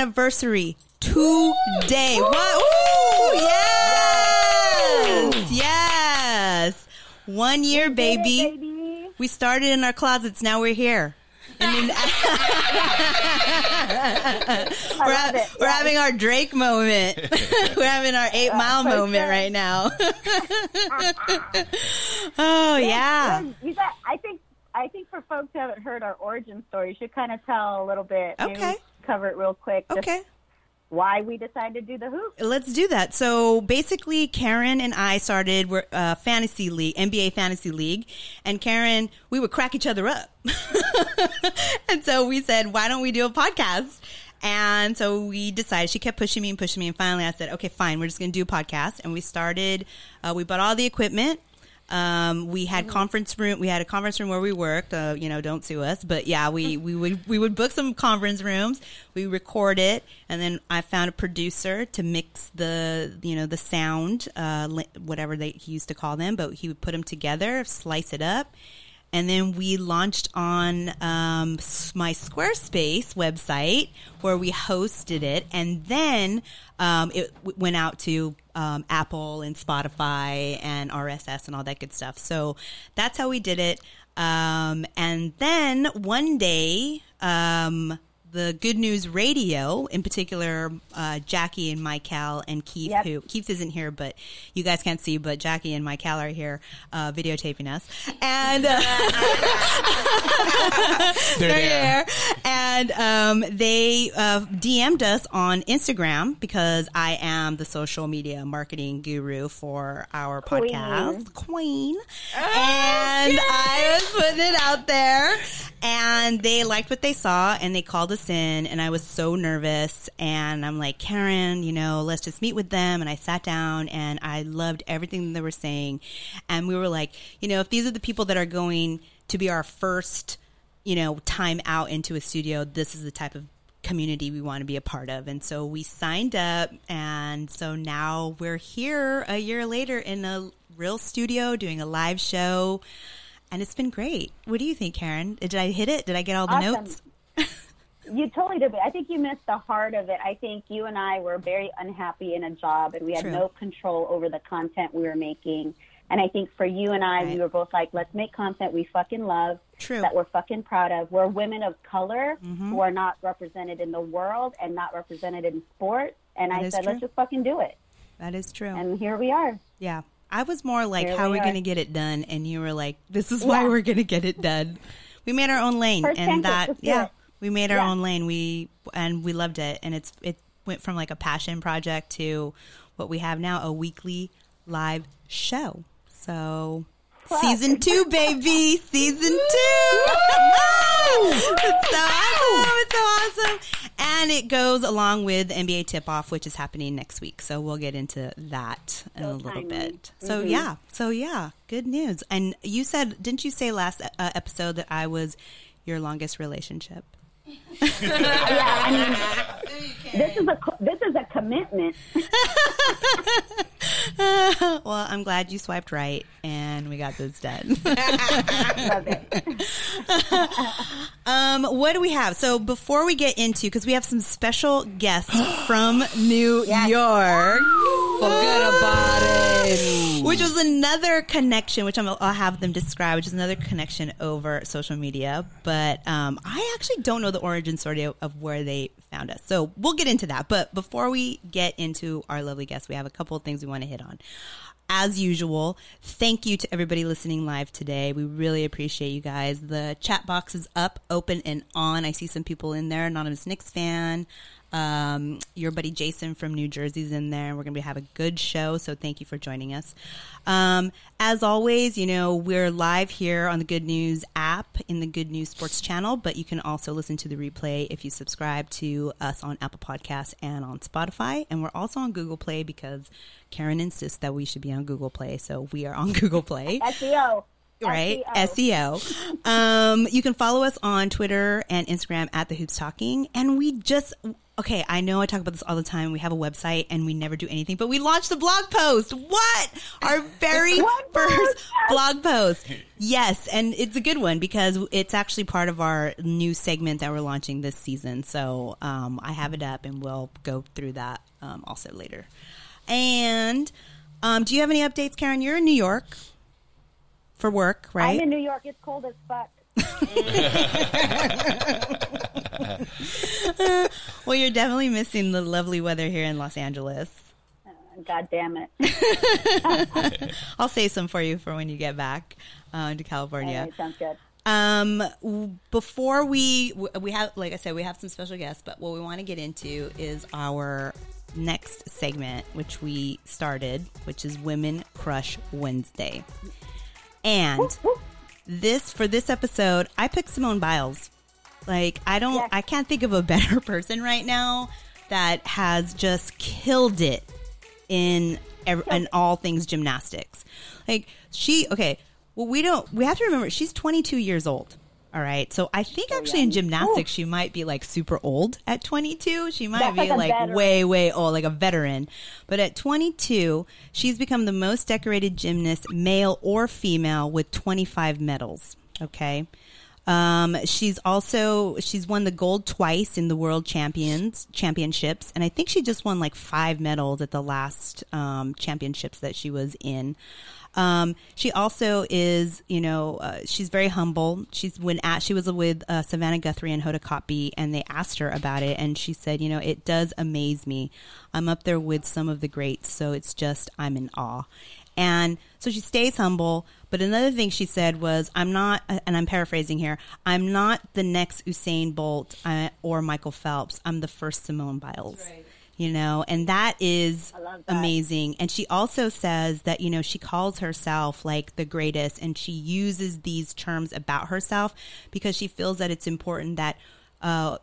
anniversary today. What? Ooh, yes. Yes. One year, Did it, baby. baby. We started in our closets. Now we're here. Then- we're, ha- it. we're Yes. having our Drake moment. we're having our eight mile for moment sure. right now. oh yeah. Well, You got, I think I think for folks who haven't heard our origin story, you should kind of tell a little bit. Maybe Okay. Cover it real quick. Okay. Why we decided to do the hoop. Let's do that. So basically, Karen and I started we're, uh, fantasy league, NBA fantasy league, and Karen, we would crack each other up, and so we said, why don't we do a podcast? And so we decided. She kept pushing me and pushing me, and finally, I said, okay, fine, we're just going to do a podcast. And we started. Uh, we bought all the equipment. Um, we had conference room. We had a conference room where we worked. Uh, you know, don't sue us, but yeah, we we would we would book some conference rooms. We record it, and then I found a producer to mix the you know the sound, uh, whatever they he used to call them, but he would put them together, slice it up. And then we launched on um, my Squarespace website where we hosted it. And then um, it w- went out to um, Apple and Spotify and RSS and all that good stuff. So that's how we did it. Um, and then one day, um, the Good News Radio, in particular, uh, Jackie and Michael and Keith, Yep. who Keith isn't here, but you guys can't see, but Jackie and Michael are here uh, videotaping us. And uh, They're there. there. And um, they uh, DM'd us on Instagram because I am the social media marketing guru for our Queen. podcast, Queen. and I was putting it out there, and they liked what they saw, and they called us in, and I was so nervous. And I'm like, Karen, you know, let's just meet with them. And I sat down, and I loved everything they were saying, and we were like, you know, if these are the people that are going to be our first you know, time out into a studio, this is the type of community we want to be a part of. And so we signed up. And so now we're here a year later in a real studio doing a live show. And it's been great. What do you think, Karen? Did I hit it? Did I get all the Awesome. notes? You totally did. but I think you missed the heart of it. I think you and I were very unhappy in a job, and we had True. no control over the content we were making. And I think for you and I, Right. we were both like, let's make content we fucking love, True. that we're fucking proud of. We're women of color mm-hmm. who are not represented in the world and not represented in sports. And That I said, true. let's just fucking do it. That is true. And here we are. yeah. I was more like, how are we we going to get it done? And you were like, this is why Yeah. we're going to get it done. We made our own lane, First and that yeah, it. we made our Yeah. own lane. We and we loved it, and it's it went from like a passion project to what we have now, a weekly live show. So. Classic. Season two, baby. Season two. it's so awesome. It's so awesome. And it goes along with the NBA tip off, which is happening next week. So we'll get into that in So a little timely. bit. So Mhm. yeah. So yeah. Good news. And you said, didn't you say last uh, episode that I was your longest relationship? Yeah, I mean, this is a this is a commitment. well, I'm glad you swiped right and we got this done. Love it. Um, what do we have? So before we get into, because we have some special guests from New York, Forget about it. which was another connection, which I'm, I'll have them describe, which is another connection over social media. But um, I actually don't know the origin story of, of where they found us. So we'll get into that. But before we get into our lovely guests, we have a couple of things we want to hit on. As usual, thank you to everybody listening live today. We really appreciate you guys. The chat box is up, open, and on. I see some people in there. Anonymous Knicks fan. Um, your buddy Jason from New Jersey's in there. And we're going to have a good show. So thank you for joining us. Um, as always, you know, we're live here on the Good News app in the Good News Sports channel, but you can also listen to the replay if you subscribe to us on Apple Podcasts and on Spotify. And we're also on Google Play because Karen insists that we should be on Google Play. So we are on Google Play. SEO. Right? SEO. SEO. Um, you can follow us on Twitter and Instagram at the Hoops Talking. And we just, okay, I know I talk about this all the time. We have a website and we never do anything, but we launched a blog post. What? Our very first blog post. Yes. And it's a good one because it's actually part of our new segment that we're launching this season. So, um, I have it up and we'll go through that, um, also later. And, um, do you have any updates, Karen? You're in New York for work, right? I'm in New York. It's cold as fuck. well, you're definitely missing the lovely weather here in Los Angeles. God damn it. I'll save some for you for when you get back uh, to California. right, sounds good. Um, before we we have, like I said, we have some special guests, but what we want to get into is our next segment, which we started, which is Women Crush Wednesday, and this for this episode, I picked Simone Biles. Like I don't, Yes. I can't think of a better person right now that has just killed it in ev- in all things gymnastics. Like she, okay. Well, we don't. We have to remember she's 22 years old. All right. So I think actually in gymnastics she might be like super old at 22. She might That's be like like way way old, like a veteran. But at 22, she's become the most decorated gymnast, male or female, with 25 medals. Okay. Um, she's also she's won the gold twice in the world champions championships, and I think she just won like five medals at the last um, championships that she was in. Um, she also is, you know, uh, she's very humble. She's when at she was with uh, Savannah Guthrie and Hoda Kotb, and they asked her about it, and she said, you know, it does amaze me. I'm up there with some of the greats, so it's just I'm in awe. And so she stays humble. But another thing she said was, I'm not, and I'm paraphrasing here, I'm not the next Usain Bolt uh, or Michael Phelps. I'm the first Simone Biles. You know, and that is that. amazing. And she also says that, you know, she calls herself like the greatest and she uses these terms about herself because she feels that it's important that uh,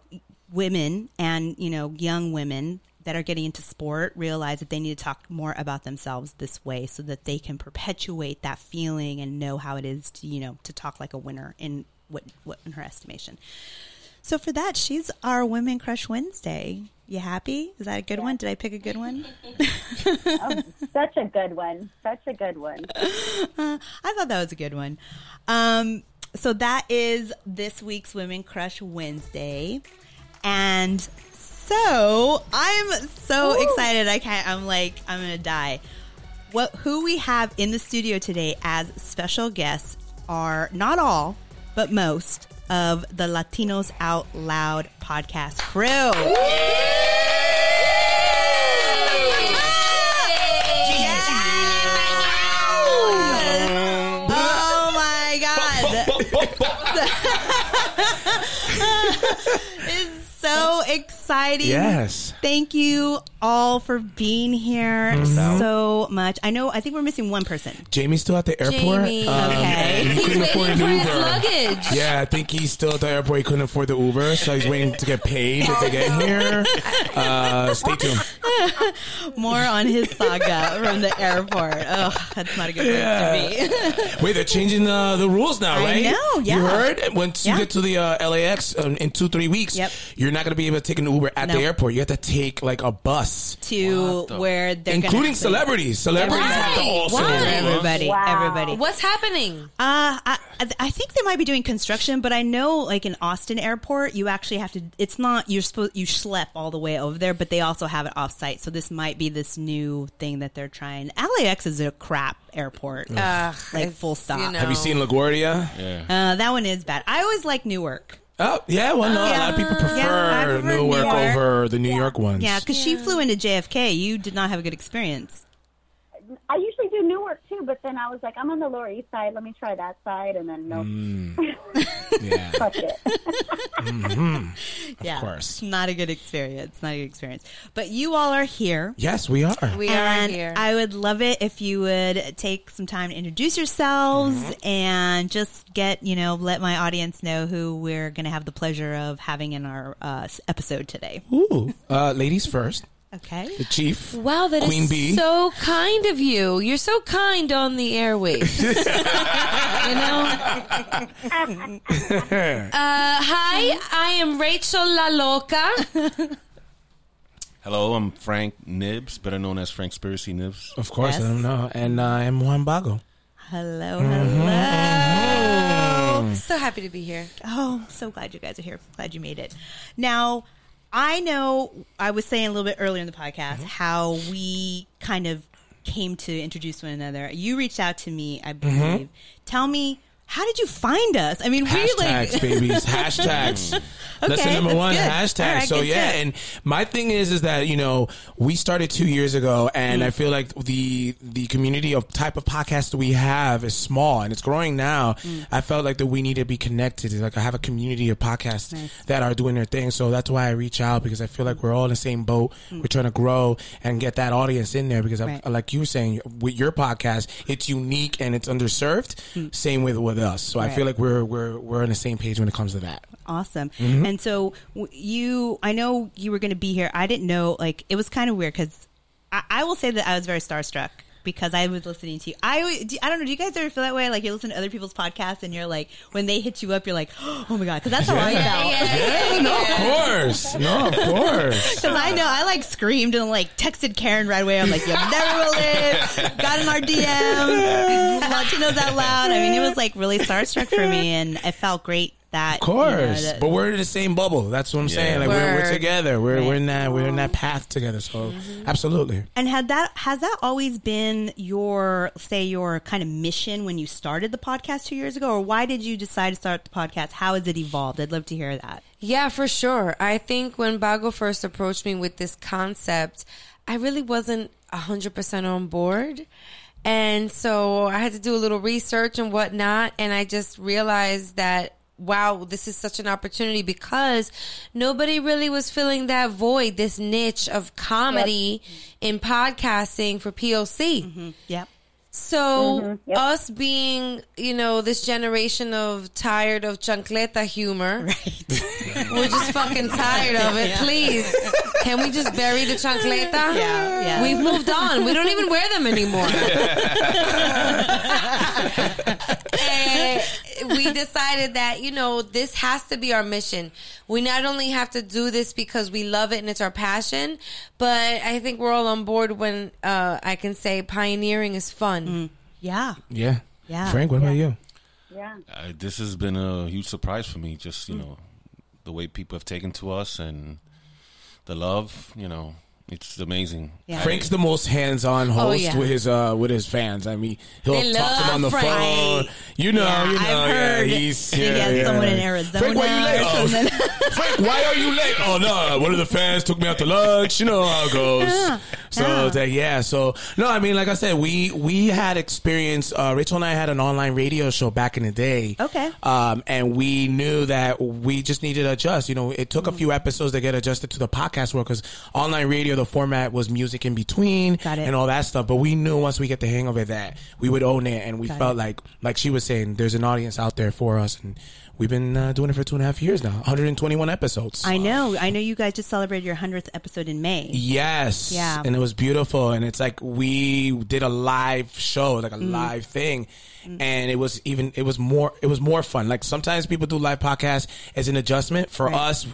women and, you know, young women that are getting into sport realize that they need to talk more about themselves this way so that they can perpetuate that feeling and know how it is to, you know, to talk like a winner in what, what in her estimation. So for that, she's our Women Crush Wednesday. You happy? Is that a good one? Did I pick a good one? Such a good one. Such a good one. I thought that was a good one. Um, so that is this week's Women Crush Wednesday, and so I'm so excited. I can't. I'm like I'm gonna die. What who we have in the studio today as special guests are not all, but most of the Latinos Out Loud podcast crew. Oh my god. it's so exciting. Yes. Thank you all for being here so much. I know I think we're missing one person. Jamie's still at the airport. Jamie. Um, Okay. he couldn't afford an for his Uber. luggage. Yeah, I think he's still at the airport. He couldn't afford the Uber, so he's waiting to get paid to get here. Uh, stay tuned. More on his saga from the airport. Oh, that's not a good place to be. Wait, they're changing the, the rules now, right? I right? know, yeah. You heard? Once Yeah. you get to the uh, LAX um, in two, three weeks, Yep. you're not going to be able to take an Uber at No. the airport. You have to take like a bus, to where they're including actually- celebrities. Celebrities have to Why? also. Why? Everybody, Wow. everybody. What's happening? Uh, I, I think they might be doing construction, but I know, like in Austin Airport, you actually have to. It's not you're supposed you schlep all the way over there, but they also have it off site. So this might be this new thing that they're trying. LAX is a crap airport, Ugh, like full stop. you know. Have you seen LaGuardia? Uh, that one is bad. I always like Newark. Oh, yeah. Well, no, a lot of people prefer, Yeah, I prefer Newark Newark. over the New York ones. Yeah, because she flew into JFK. You did not have a good experience. I usually do Newark too, but then I was like, I'm on the Lower East Side. Let me try that side, and then no, Yeah, fuck it. yeah, course. not a good experience. Not a good experience. But you all are here. yes, we are. We and are here. I would love it if you would take some time to introduce yourselves Mm-hmm. and just get, you know, let my audience know who we're going to have the pleasure of having in our uh, episode today. Ooh, uh, ladies first. Okay. the chief. Wow, that is Queen Bee. so kind of you. You're so kind on the airwaves. you know? Uh, hi, I am Rachel La Loca. Hello, I'm Frank Nibs, better known as Frank Spiracy Nibs. Of course, Yes. I don't know. And uh, I'm Juan Bago. Hello, Mm-hmm. hello. So happy to be here. Oh, so glad you guys are here. Glad you made it. Now, I know I was saying a little bit earlier in the podcast Mm-hmm. how we kind of came to introduce one another. You reached out to me, I believe. Tell me, how did you find us? I mean, we Hashtags, like babies. Hashtags. Lesson Okay, number that's one, good. hashtag. Right, so yeah, tip. and my thing is, is that you know we started two years ago, and Mm. I feel like the the community of type of podcast that we have is small and it's growing now. Mm. I felt like that we need to be connected. Like I have a community of podcasts Nice. that are doing their thing, so that's why I reach out because I feel like we're all in the same boat. Mm. We're trying to grow and get that audience in there because, I, like you were saying, with your podcast, it's unique and it's underserved. Same with with us. So I Mm. Feel like we're we're we're on the same page when it comes to that. Awesome. Mm-hmm. And so you, I know you were going to be here. I didn't know, like, it was kind of weird because I, I will say that I was very starstruck because I was listening to you. I, do- I don't know. Do you guys ever feel that way? Like, you listen to other people's podcasts and you're like, when they hit you up, you're like, oh my God. Because that's how I felt. Yeah, no, of course. No, of course. Because I know I like screamed and like texted Karen right away. I'm like, you never will live. Got in our DM. Latinos out loud. I mean, it was like really starstruck for me, and it felt great that. Of course. you know, that- but we're in the same bubble. That's what I'm saying. Like we're, we're Word. together. We're we're in that we're in that path together. So mm-hmm. absolutely. and had that has that always been your say your kind of mission when you started the podcast two years ago, or why did you decide to start the podcast? How has it evolved? I'd love to hear that. Yeah, for sure. I think when Bago first approached me with this concept, I really wasn't 100% on board. And so I had to do a little research and whatnot. And I just realized that, wow, this is such an opportunity because nobody really was filling that void, this niche of comedy in podcasting for POC. Mm-hmm. Yep. So mm-hmm. Yep. us being, you know, this generation of tired of chancleta humor, right. we're just fucking tired of it. Please, can we just bury the chancleta? Yeah, yeah. We've moved on. We don't even wear them anymore. And eh, we decided that you know this has to be our mission. We not only have to do this because we love it and it's our passion, but I think we're all on board when uh, I can say pioneering is fun. Yeah. Yeah. Yeah. Frank, what about you? Yeah. Uh, this has been a huge surprise for me. Just you know, the way people have taken to us and the love. You know, it's amazing. Yeah. Frank's the most hands-on host yeah. with his uh with his fans. I mean, he'll They talk to them on the love phone. You know, Yeah, you know, I've yeah, he's he yeah, has yeah. someone in Arizona Frank, why you late? Oh. Frank, why are you late? Oh no, one of the fans took me out to lunch. You know how it goes. So yeah. that- yeah, so no, I mean, like I said, we we had experience. Uh, Rachel and I had an online radio show back in the day. Okay. um, and we knew that we just needed to adjust. You know, it took a few episodes to get adjusted to the podcast world because online radio, the format was music in between and all that stuff. But we knew once we get the hang of it that we would own it, and we Got felt it. like, like she was saying, there's an audience out there for us, and we've been uh, doing it for two and a half years now, 121 episodes. I know. I know you guys just celebrated your hundredth episode in May. Yes. Yeah. And it was beautiful. And it's like we did a live show, like a Mm. live thing. And it was even, it was more, it was more fun. Like sometimes people do live podcasts as an adjustment. For Right. us,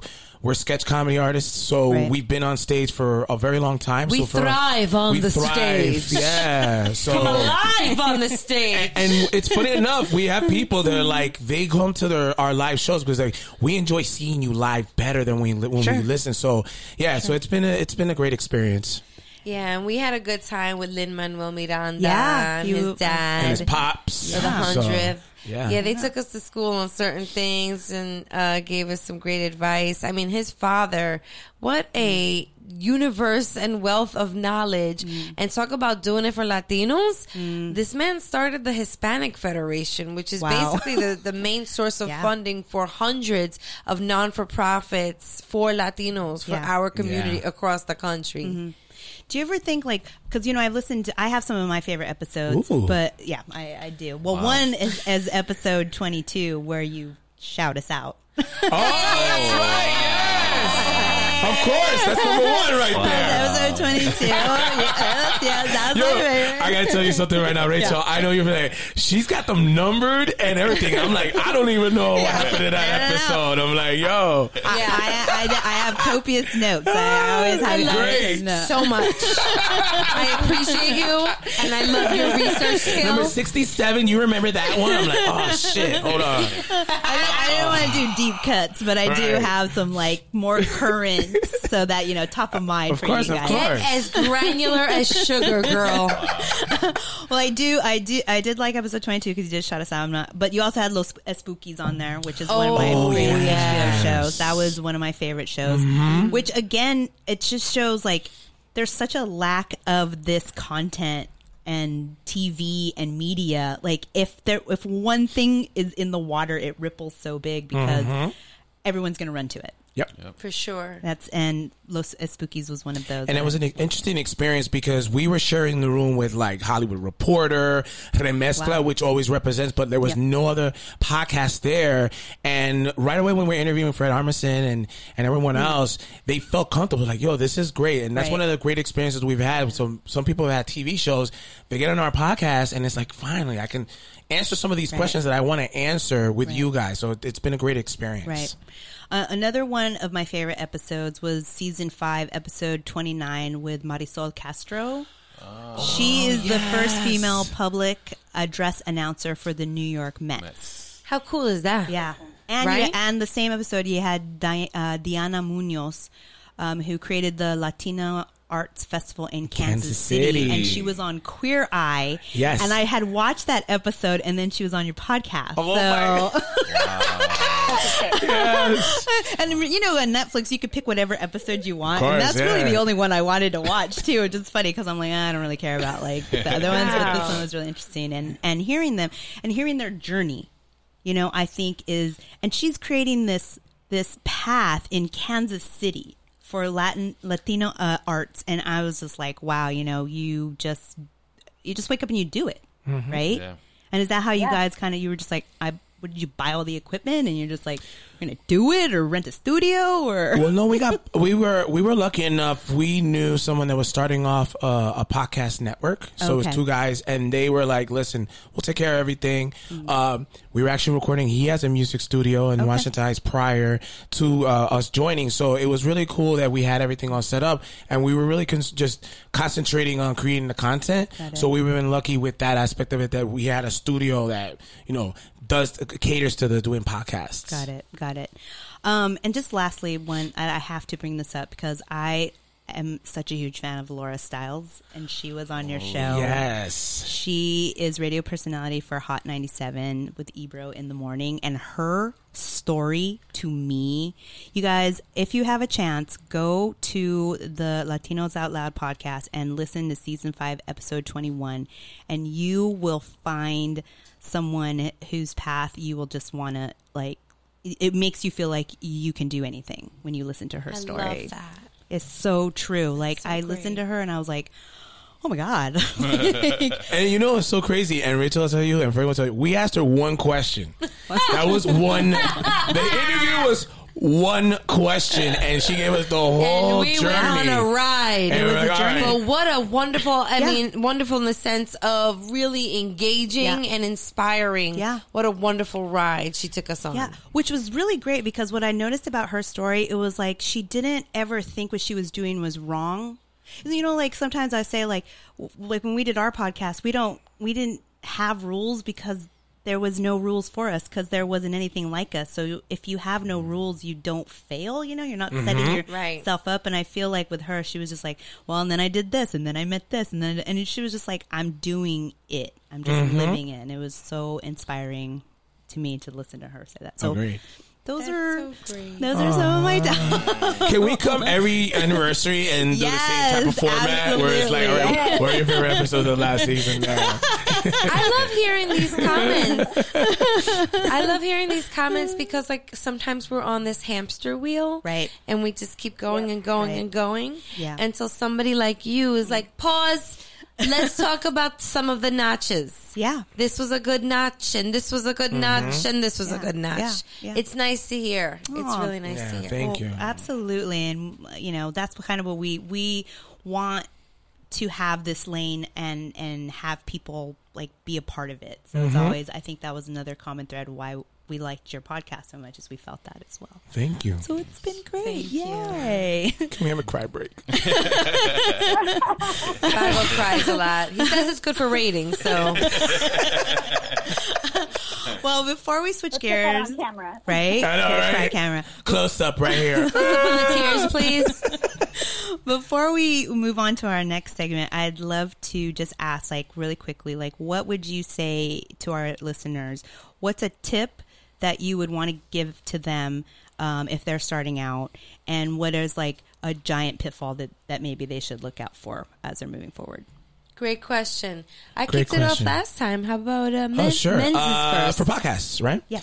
we're sketch comedy artists. So Right. we've been on stage for a very long time. We so for us- thrive on we the thrive. stage. Yeah. So. Come alive on the stage. And it's funny enough, we have people that are like they come to their our live shows because like we enjoy seeing you live better than we when Sure. we listen. So yeah, so it's been a, it's been a great experience. Yeah, and we had a good time with Lin Manuel Miranda Yeah, and you- his dad. and his pops for the So, hundredth. yeah. yeah, they took us to school on certain things and uh, gave us some great advice. I mean, his father, what a universe and wealth of knowledge. Mm. And talk about doing it for Latinos. Mm. This man started the Hispanic Federation, which is Wow. basically the, the main source of Yeah. funding for hundreds of non for profits for Latinos, for Yeah. our community Yeah. across the country. Mm-hmm. Do you ever think like because you know I've listened to I have some of my favorite episodes, Ooh. but yeah, I, I do. Well, one is as episode twenty two where you shout us out. Oh, that's right. Yes. Of course, that's number one right there. That was episode 22. yes, yes, that's Yo, my. I gotta tell you something right now, Rachel. I know you're like, she's got them numbered and everything. I'm like, I don't even know what happened in that I don't know. episode. I'm like, yo, Yeah, I, I, I have copious notes. I always have Great. notes. so much. I appreciate you, and I love your research number 67. You remember that one? I'm like, oh shit, hold on. I, I didn't want to do deep cuts, but I do have some like more current, so that you know, top of mind Of for course, you of guys. course. Get as granular as sugar, girl. Well, I do, I do, I did like episode twenty two because you did shout us out. I'm not, but you also had Los Espookys on there, which is one of my Oh, favorite yes. HBO shows. That was one of my favorite shows. Mm-hmm. Which again, it just shows like there's such a lack of this content and TV and media. Like if there, if one thing is in the water, it ripples so big because Mm-hmm. everyone's going to run to it. Yep. For sure. That's and Los Espookys was one of those. And it was an interesting experience because we were sharing the room with like Hollywood Reporter, Remezcla, Wow. which always represents, but there was Yeah. no other podcast there. And right away when we were interviewing Fred Armisen and, and everyone mm. else, they felt comfortable. Like, yo, this is great. And that's Right. one of the great experiences we've had. So some people have had TV shows, they get on our podcast and it's like, finally, I can answer some of these Right. questions that I want to answer with Right. you guys. So it's been a great experience. Right. Uh, another one of my favorite episodes was season five, episode 29 with Marysol Castro. she is the first female public address announcer for the New York Mets. How cool is that? Yeah. And, Right? you- and the same episode, you had Di- uh, Deanna Munoz, um, who created the Latino Arts Festival in Kansas, Kansas City. City. And she was on Queer Eye. Yes. And I had watched that episode, and then she was on your podcast. Oh, so. my Yes. And you know, on Netflix, you could pick whatever episode you want, course, and that's really the only one I wanted to watch too. It's is funny because I'm like, "Ah, I don't really care about like the other ones, but this one was really interesting. And and hearing them and hearing their journey, you know, I think is and she's creating this this path in Kansas City for Latin Latino uh, arts, and I was just like, wow, you know, you just you just wake up and you do it, Mm-hmm. right? Yeah. And is that how you Yeah. guys kind of you were just like, I what did you buy all the equipment and you're just like, you're gonna do it or rent a studio or Well, no, we got we were we were lucky enough. We knew someone that was starting off uh, a podcast network. So it was two guys, and they were like, "Listen, we'll take care of everything." Um, we were actually recording. He has a music studio in Washington Heights prior to uh, us joining, so it was really cool that we had everything all set up, and we were really con- just concentrating on creating the content. So we've been lucky with that aspect of it that we had a studio that you know does caters to the doing podcasts. Got it. Got it. Um, and just lastly, one I I have to bring this up because I am such a huge fan of Laura Stylez, and she was on your show. Yes. She is radio personality for Hot 97 with Ebro in the morning. And her story to me, you guys, if you have a chance, go to the Latinos Out Loud podcast and listen to season five, episode 21, and you will find someone whose path you will just want to like. it- It makes you feel like you can do anything when you listen to her I story. love that. It's so true. Like So I listened to her and I was like, "Oh my god!" And you know it's so crazy. And Rachel will tell you, and Frank will tell you, we asked her one question. that was one. The interview was one question, and she gave us the whole and we journey. went on a ride. And It was a journey. right. But what a wonderful, I Yeah. mean, wonderful in the sense of really engaging Yeah. and inspiring. Yeah. What a wonderful ride she took us on. Yeah, which was really great because what I noticed about her story, it was like she didn't ever think what she was doing was wrong. You know, like sometimes I say, like, like when we did our podcast, we don't, we didn't have rules because there was no rules for us because there wasn't anything like us. So if you have no rules, you don't fail. You know, you're not setting Right. yourself up. And I feel like with her, she was just like, well, and then I did this, and then I met this, and then and she was just like, I'm doing it. I'm just living it. And it was so inspiring to me to listen to her say that. So Agreed. those That's are so great. those are some of my. Can we come every anniversary and do the same type of Yes, format where it's like, all absolutely. what are your favorite episodes of last season? Uh, I love hearing these comments. I love hearing these comments because, like, sometimes we're on this hamster wheel, Right. And we just keep going and going Right. and going, Yeah. Until somebody like you is like, pause. let's talk about some of the notches. Yeah. This was a good notch, and this was a good mm-hmm. notch, and this was a good notch. Yeah. Yeah. It's nice to hear. It's really nice Yeah, to hear. thank Well, you. Absolutely, and you know that's kind of what we we want to have this lane and and have people like be a part of it. So Mm-hmm. it's always I think that was another common thread why we liked your podcast so much as we felt that as well. Thank you. So it's been great. Thank you. Yay. Can we have a cry break? Bible cries a lot. He says it's good for ratings, so well, before we switch Put that gears, on camera. right? I know, Here's right? cry camera. Close up right here. Put the tears, please. Before we move on to our next segment, I'd love to just ask, like, really quickly, like, what would you say to our listeners? What's a tip that you would want to give to them um, if they're starting out? And what is, like, a giant pitfall that, that maybe they should look out for as they're moving forward? Great question. I Great kicked it off last time. How about uh, men, oh, sure. men's Uh, first? for podcasts, right? Yeah.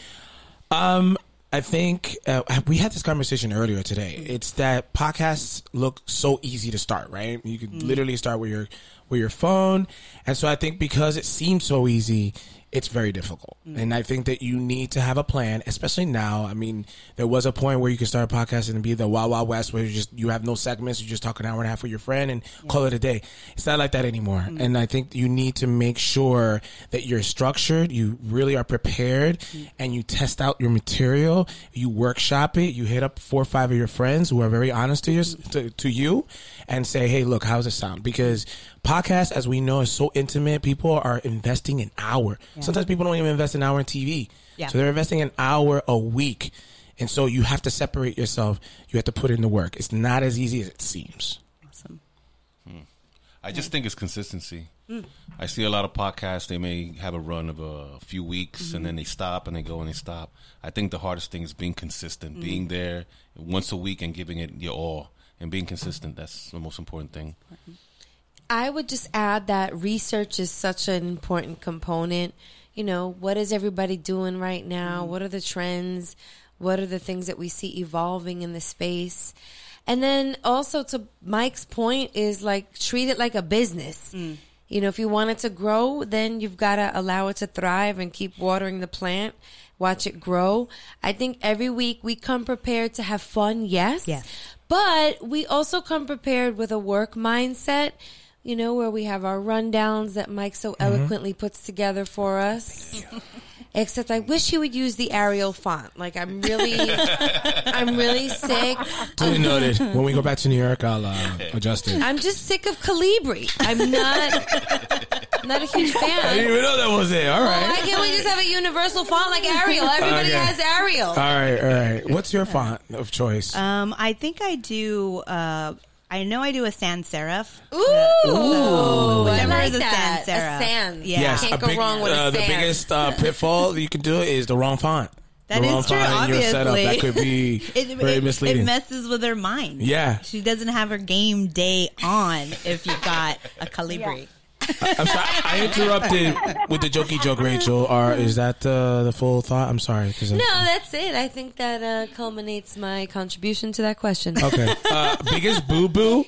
Um, I think uh, we had this conversation earlier today. It's that podcasts look so easy to start, right? You could literally start with your with your phone, and so I think because it seems so easy, it's very difficult. Mm. And I think that you need to have a plan, especially now. I mean, there was a point where you could start a podcast and be the Wild Wild West, where you just you have no segments, you just talk an hour and a half with your friend and call it a day. It's not like that anymore. Mm. And I think you need to make sure that you're structured, you really are prepared, mm. and you test out your material. You workshop it. You hit up four or five of your friends who are very honest to you, to, to you, and say, "Hey, look, how's it sound?" Because podcast, as we know, is so intimate. People are investing an hour. Sometimes people don't even invest an hour in TV. Yeah. So they're investing an hour a week. And so you have to separate yourself. You have to put in the work. It's not as easy as it seems. Awesome. Hmm. I just think it's consistency. Hmm. I see a lot of podcasts. They may have a run of a few weeks and then mm-hmm. they stop and they go and they stop. I think the hardest thing is being consistent, mm-hmm. being there once a week and giving it your all, and being consistent. That's the most important thing. I would just add that research is such an important component. You know, what is everybody doing right now? Mm-hmm. What are the trends? What are the things that we see evolving in the space? And then also to Mike's point is like treat it like a business. Mm. You know, if you want it to grow, then you've got to allow it to thrive and keep watering the plant, watch it grow. I think every week we come prepared to have fun, yes. Yes. But we also come prepared with a work mindset, you know, where we have our rundowns that Mike so eloquently puts together for us. Except I wish he would use the Arial font. Like I'm really, I'm really sick. Duly noted. When we go back to New York, I'll uh, adjust it. I'm just sick of Calibri. I'm not, not a huge fan. I didn't even know that was it. All Why can't we just have a universal font like Arial? Everybody Okay. has Arial. All right. All right. What's your font of choice? Um, I think I do. Uh, I know I do a sans serif. Ooh, I like is a that. sans serif. A sans. Yeah. yes, Can't a go big- wrong with a uh, the biggest uh, pitfall you can do is the wrong font. That the is wrong true, font in your setup. obviously. That could be It, very it, misleading. it messes with her mind. Yeah. She doesn't have her game day on if you got a Calibri. I'm sorry. I interrupted with the jokey joke, Rachel. Or is that uh, the full thought? I'm sorry. No, that's it. I think that uh, culminates my contribution to that question. Okay. Uh, biggest boo boo,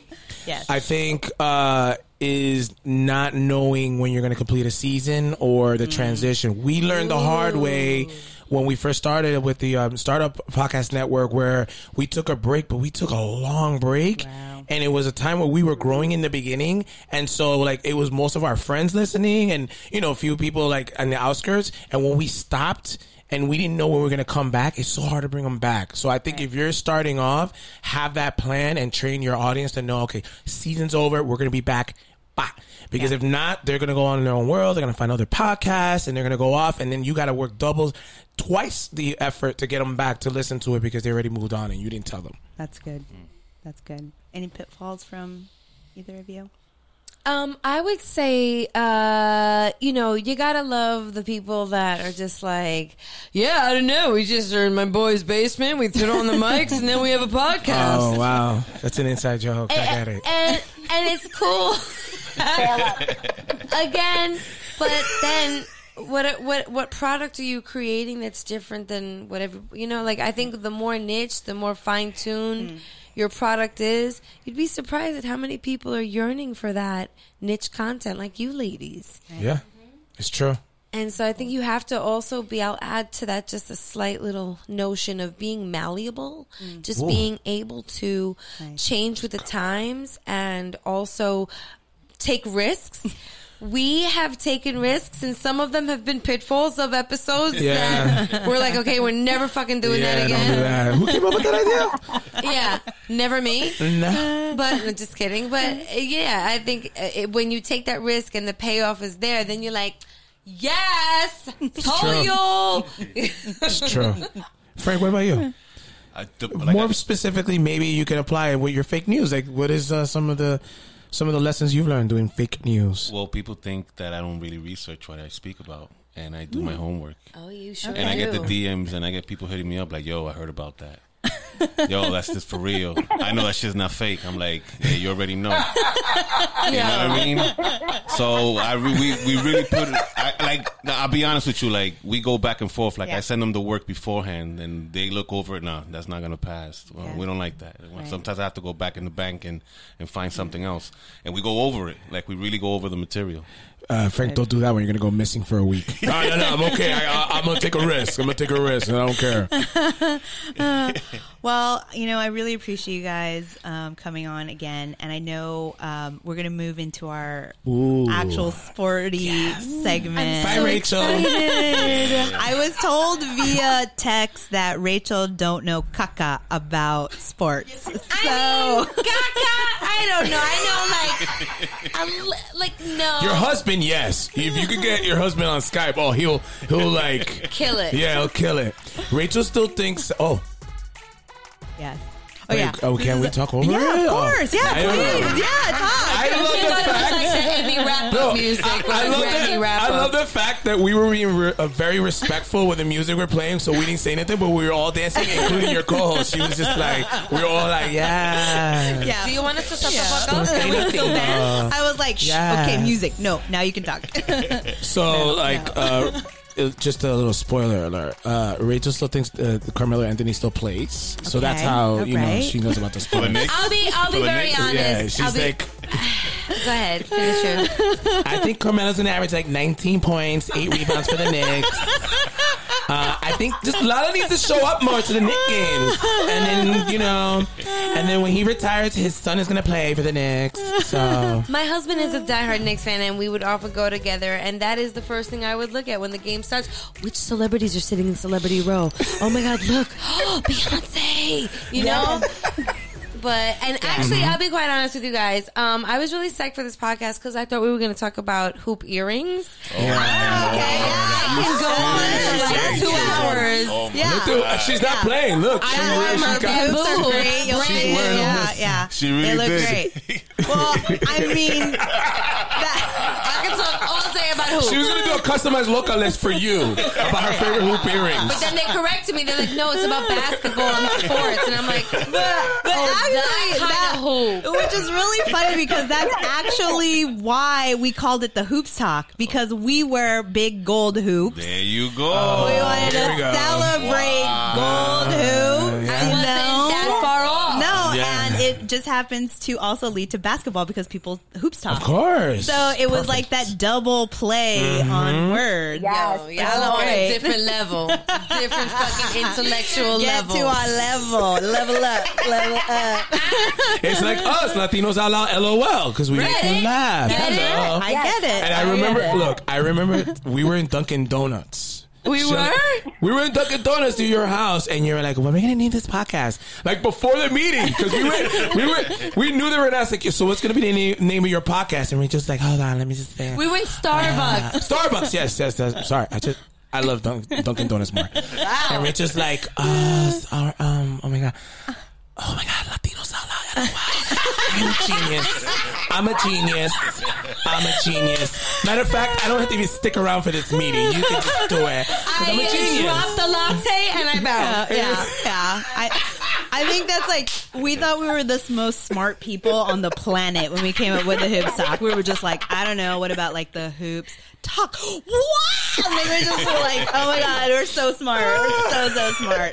Yes. I think, uh, is not knowing when you're going to complete a season or Mm. the transition. We learned the hard way when we first started with the um, startup podcast network, where we took a break, but we took a long break. Wow. And it was a time where we were growing in the beginning. And so, like, it was most of our friends listening and, you know, a few people, like, on the outskirts. And when we stopped, and we didn't know when we were going to come back. It's so hard to bring them back. So I think if you're starting off, have that plan and train your audience to know, okay, season's over. We're going to be back. Bah. Because if not, they're going to go on in their own world. They're going to find other podcasts and they're going to go off. And then you got to work doubles, twice the effort to get them back to listen to it because they already moved on and you didn't tell them. That's good. Mm. That's good. Any pitfalls from either of you? Um, I would say, uh, you know, you gotta love the people that are just like, yeah, I don't know. We just are in my boy's basement. We turn on the mics, and then we have a podcast. Oh, wow. That's an inside joke. I get it. and and it's cool. Again, but then what what what product are you creating that's different than whatever you know? Like I think the more niche, the more fine tuned your product is, you'd be surprised at how many people are yearning for that niche content like you ladies. Yeah, it's true. And so I think you have to also be, I'll add to that just a slight little notion of being malleable, mm. just Ooh. being able to change with the times and also take risks. We have taken risks, and some of them have been pitfalls of episodes Yeah. that we're like, okay, we're never fucking doing yeah, that don't do again. that. Who came up with that idea? Yeah, never me. No. But no, just kidding. But yeah, I think uh, it, when you take that risk and the payoff is there, then you're like, yes, told you. It's true. Frank, what about you? I, the, like More I- specifically, maybe you can apply it with your fake news. Like, what is uh, some of the some of the lessons you've learned doing fake news? well, people think that I don't really research what I speak about, and I do my hmm. homework. Oh, you sure And I get the. DMs, and I get people hitting me up like, "Yo, I heard about that." Yo, that's just for real. I know that shit's not fake. I'm like, yeah, you already know. You know what I mean? So I re- we we really put it. I, like I'll be honest with you. Like we go back and forth. Like Yeah. I send them the work beforehand, and they look over it. No, that's not gonna pass. Well, Yeah. We don't like that. Sometimes I have to go back in the bank and and find something else, and we go over it. Like we really go over the material. Uh, Frank, don't do that when you're gonna go missing for a week. no, no, no. I'm okay. I, I, I'm gonna take a risk. I'm gonna take a risk. and I don't care. Well, you know, I really appreciate you guys um, coming on again, and I know um, we're going to move into our Ooh. actual sporty segment. Bye, Rachel. I was told via text that Rachel don't know caca about sports. So I mean, Gaga, I don't know. I know, like, a li- like no. Your husband, yes. If you could get your husband on Skype, oh, he'll he'll like kill it. yeah, he'll kill it. Rachel still thinks. Oh, yes. Oh wait, yeah. oh, can we talk over Yeah, it? of course. Yeah, I don't know. please. Yeah, talk. I love the thought it was fact. like the No, music, I, I love Grammy the, I love the fact that we were being re- uh, very respectful with the music we're playing, so we didn't say anything, but we were all dancing, including your co-host. She was just like, we were all like, yeah. Yeah. Do you want us to shut Yeah. the fuck Don't up? say Can we anything. still dance? I was like, Shh, yes. okay, music. No, now you can talk. So, like, Uh, uh, just a little spoiler alert. Uh, Rachel still thinks uh, Carmelo Anthony still plays, so that's Okay, how you know alright. she knows about the spoiler. Knicks? I'll be, I'll be For the very Knicks? honest. Yeah, she's I'll be, like, go ahead, finish your. I think Carmelo's gonna average like 19 points, eight rebounds for the Knicks. Uh, I think just Lala needs to show up more to the Knicks games, and then you know, and then when he retires, his son is gonna play for the Knicks. So My husband is a diehard Knicks fan, and we would often go together. And that is the first thing I would look at when the game starts. Which celebrities are sitting in celebrity row? Oh my God, look, oh, Beyonce. You know. But and actually, I'll be quite honest with you guys. Um, I was really psyched for this podcast because I thought we were going to talk about hoop earrings. Okay, I can go on for like two hours. Oh, Yeah. Dude, she's not playing. Look, she, I really- she my got- Boobs are great. You'll She's see. wearing yeah, them. yeah. She really they look did. great. Well, I mean, that, I can talk all day about hoop. She was gonna do a customized local list for you about her favorite hoop earrings. But then they corrected me. They're like, "No, it's about basketball and sports." And I'm like, but "Oh, actually, that kind that- of hoop." Which is really funny because that's actually why we called it the hoops talk because we wear big gold hoops. There you go. we wanted here to we go. celebrate gold hoops. yeah. I you know? Just happens to also lead to basketball because people hoops talk. Of course. So it was like that double play mm-hmm. on words. Yes. Yo, y'all on a different level, different fucking intellectual Get level. to our level, level up, level up. It's like us Latinos out loud LOL because we make Right. you laugh. Get it? Hello. I get it. And I remember, look, I remember we were in Dunkin' Donuts. We were? We were in Dunkin' Donuts to your house, and you were like, "What am I gonna name this podcast?" Like before the meeting, because we were, we were, we knew they were gonna like, "So what's gonna be the name, name of your podcast?" And we just like, "Hold on, let me just say." We went Starbucks. Starbucks, yes, yes, yes. Sorry, I just I love Dunk, Dunkin' Donuts more. And we're just like, uh, our, um, oh my god, oh my god, Latinos out loud. I'm a genius. I'm a genius. I'm a genius. Matter of fact, I don't have to even stick around for this meeting. You can just do it. 'Cause I'm a I genius. dropped the latte and I Yeah, bounced. yeah, yeah. I, I think that's like we thought we were the most smart people on the planet when we came up with the hoops talk. We were just like, I don't know, what about like the hoops talk? What? And they were just like, oh my god, we're so smart, we're so so smart.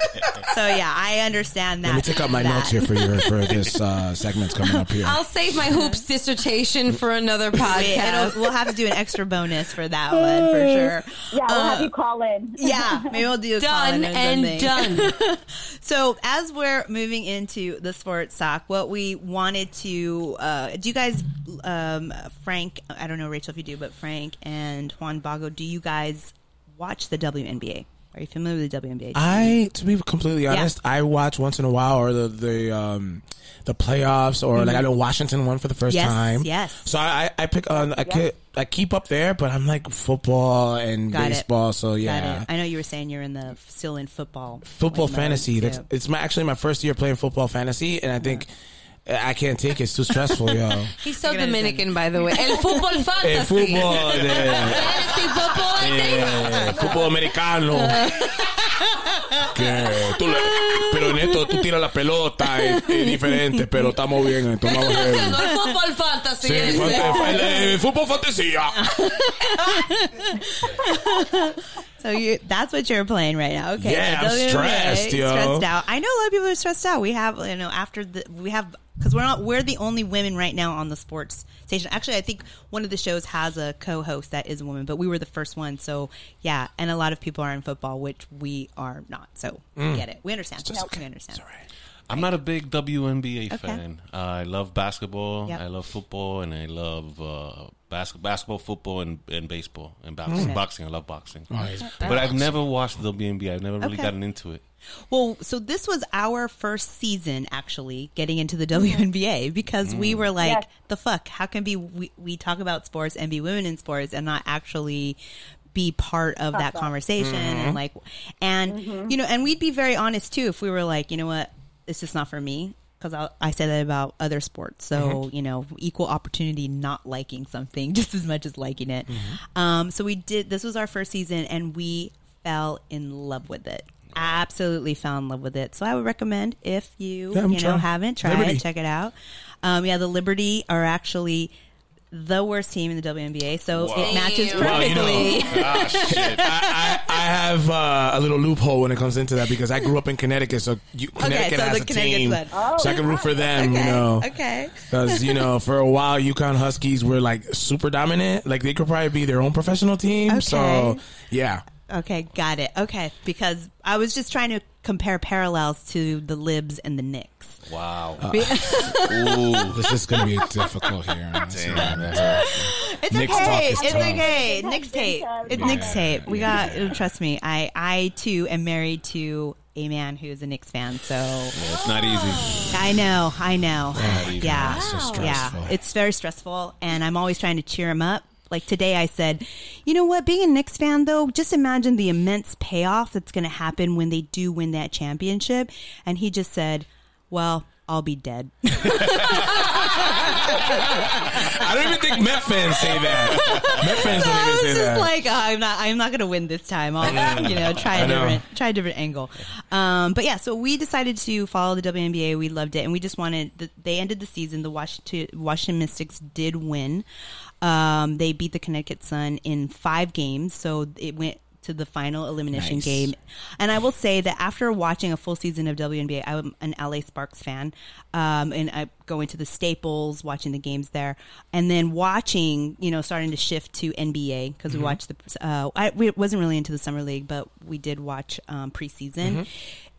So yeah, I understand that. Let me take out my that. notes here for your for this uh, segment's coming up here. I'll save my hoops dissertation for another Wait, podcast. it'll- we'll have to do an extra bonus for that one for sure. Yeah, we'll Uh, have you call in. Yeah, maybe we'll do a done call-in and done. So as we're moving into the sports talk, what we wanted to uh, do, you guys, um, Frank, I don't know Rachel if you do, but Frank and Juan Bago, do you guys watch the WNBA? Are you familiar with the WNBA? I, to be completely honest, I watch once in a while or the the um the playoffs or like I know Washington won for the first Mm-hmm. Yes, time. yes. So I I pick on I ke- I keep up there, but I'm like football and Got it. baseball. So Got yeah. it. I know you were saying you're in the still in football. Football like, mode, fantasy. That's it's my actually my first year playing football fantasy, and I think I can't take it. It's too stressful, yo. He's so Dominican, by the way. El fútbol fantasy. El fútbol, de, Fantasy football. I think. eh, fútbol americano. Que tú le- pero en esto tú tiras la pelota, es, es diferente, pero estamos bien, esto no No, el fútbol fantasy. Sí, ese. fue- el, eh, fútbol fantasía. So you, that's what you're playing right now. Okay. Yeah, I'm stressed, yo. Stressed out. I know a lot of people are stressed out. We have, you know, after the, we have, because we're not, we're the only women right now on the sports station. Actually, I think one of the shows has a co-host that is a woman, but we were the first one. So yeah, and a lot of people are in football, which we are not. So we get it. We understand. Okay, We understand. I'm not a big WNBA Okay. fan. Uh, I love basketball. Yep. I love football, and I love uh, bas- basketball, football, and, and baseball and boxing. Boxing, I love boxing. But I've never watched the WNBA. I've never really Okay. gotten into it. Well, so this was our first season actually getting into the WNBA because we were like, Yes. the fuck? How can be we, we talk about sports and be women in sports and not actually be part of that conversation and like and you know and we'd be very honest too if we were like you know what it's just not for me because I, I say that about other sports. So you know equal opportunity not liking something just as much as liking it. Um, so we did this was our first season and we fell in love with it. Absolutely fell in love with it. So i would recommend if you Yeah, you know trying. haven't tried Liberty. it check it out. Um, yeah the liberty are actually the worst team in the WNBA, so it matches Damn. Well, you perfectly. know, shit. I, I, I have uh, a little loophole when it comes into that because I grew up in Connecticut, so you, Connecticut so has the a team, good. so I can root for them. You know, okay. Because you know, for a while, UConn Huskies were like super dominant. Like they could probably be their own professional team. So yeah, Okay, got it. Okay, because I was just trying to compare parallels to the Libs and the Knicks. Wow. Uh, Be- Ooh. this is going to be difficult here. Damn, it's Knicks okay. talk is It's tough. okay. Knicks tape. It's Knicks Yeah, tape. We got. Trust me. I I too am married to a man who is a Knicks fan. So it's not easy. I know. I know. even. Yeah. It's so Yeah. It's very stressful, and I'm always trying to cheer him up. Like today, I said, you know what? Being a Knicks fan, though, just imagine the immense payoff that's going to happen when they do win that championship. And he just said, "Well, I'll be dead." I don't even think Met fans say that. Met fans don't I even was say just that. like, oh, I'm not, I'm not going to win this time. I'll, you know, try a know. different, try a different angle. Um, but yeah, so we decided to follow the WNBA. We loved it, and we just wanted. The, they ended the season. The Washington Washington Mystics did win. Um, they beat the Connecticut Sun in five games, so it went to the final elimination Nice. game. And I will say that after watching a full season of WNBA, I'm an LA Sparks fan, um, and I go into the Staples, watching the games there, and then watching, you know, starting to shift to NBA because we watched the. Uh, I we wasn't really into the summer league, but we did watch um, preseason.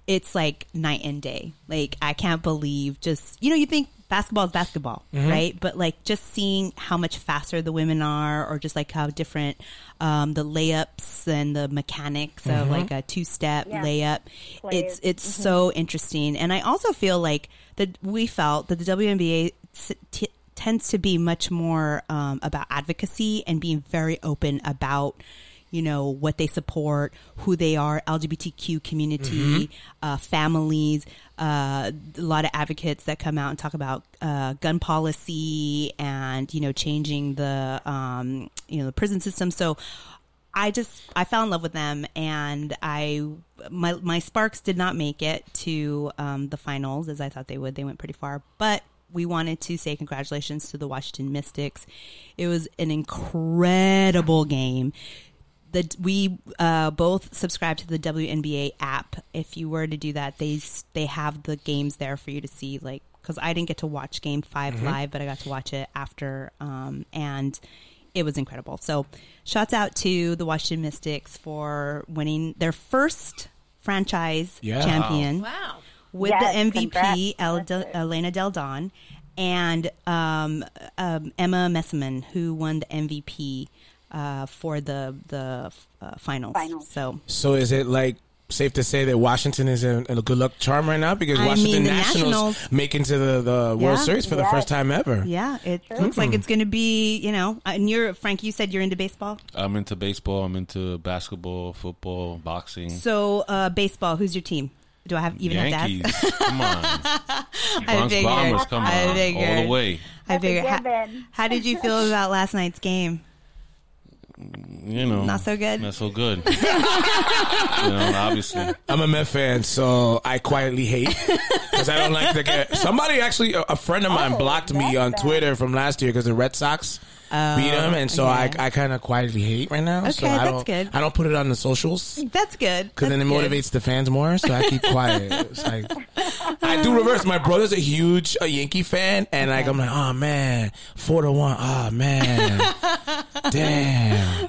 It's like night and day. Like I can't believe just you know you think basketball is basketball, right? But like just seeing how much faster the women are, or just like how different um, the layups and the mechanics of like a two step Yeah. layup. Plays. It's it's so interesting, and I also feel like that we felt that the WNBA s- t- tends to be much more um, about advocacy and being very open about you know what they support, who they are, LGBTQ community, uh, families. Uh, a lot of advocates that come out and talk about uh, gun policy and you know changing the um, you know the prison system. So I just I fell in love with them, and I my my Sparks did not make it to um, the finals as I thought they would. They went pretty far, but we wanted to say congratulations to the Washington Mystics. It was an incredible game. The we uh, both subscribe to the WNBA app. If you were to do that, they they have the games there for you to see. Like, because I didn't get to watch Game 5 live, but I got to watch it after, um, and it was incredible. So, shouts out to the Washington Mystics for winning their first franchise Yeah. champion Wow. with Yes, the MVP. El Del- Elena Delle Donne, and um, um, Emma Meesseman, who won the MVP uh, for the the uh, finals. Finals. So So is it like safe to say that Washington is in, in a good luck charm right now because I Washington mean, the Nationals, Nationals- make into the, the World Yeah. Series for the first time ever. yeah, it looks like it's going to be. You know, uh, and you're Frank. You said you're into baseball. I'm into baseball. I'm into basketball, football, boxing. So uh, baseball. Who's your team? Do I have even Yankees. have to ask? come on. I Bronx figured. Bombers, come I on. All the way. I That's a figured. How, how did you feel about last night's game? You know. Not so good? Not so good. you know, obviously. I'm a Met fan, so I quietly hate because I don't like the get. Somebody actually, a, a friend of mine, Oh, blocked me on bad. Twitter from last year because the Red Sox beat them, and so okay. I, I kind of quietly hate right now. so Okay, I that's don't, good. I don't put it on the socials. That's good. Because then it good. motivates the fans more, so I keep quiet. It's like I do reverse. My brother's a huge a Yankee fan, and like I'm like, oh man, four to one. Oh man, damn.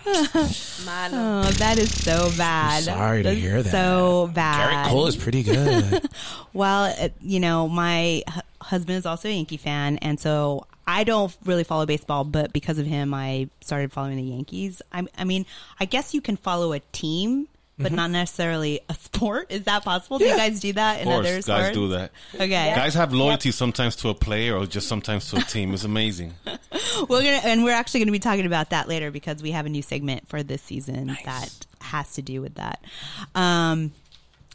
Oh, that is so bad. sorry to hear that. So bad. Gerrit Cole is pretty good. Well, you know, my husband is also a Yankee fan, and so I don't really follow baseball, but because of him, I started following the Yankees. I, I mean, I guess you can follow a team, but not necessarily a sport. Is that possible? Do you guys do that Of in course, other guys sports? do that. Okay. Guys have loyalty sometimes to a player or just sometimes to a team. It's amazing. We're gonna, and we're actually going to be talking about that later because we have a new segment for this season that has to do with that. Um,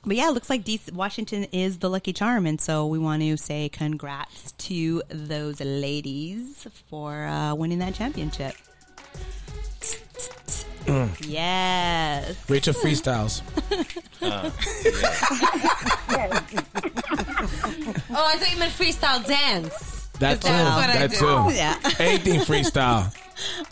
but yeah, it looks like DC, Washington is the lucky charm, and so we want to say congrats to those ladies for uh, winning that championship. Yes. Rachel freestyles. Oh, I thought you meant freestyle dance. That too. That's what I That do. too. Yeah. Anything freestyle.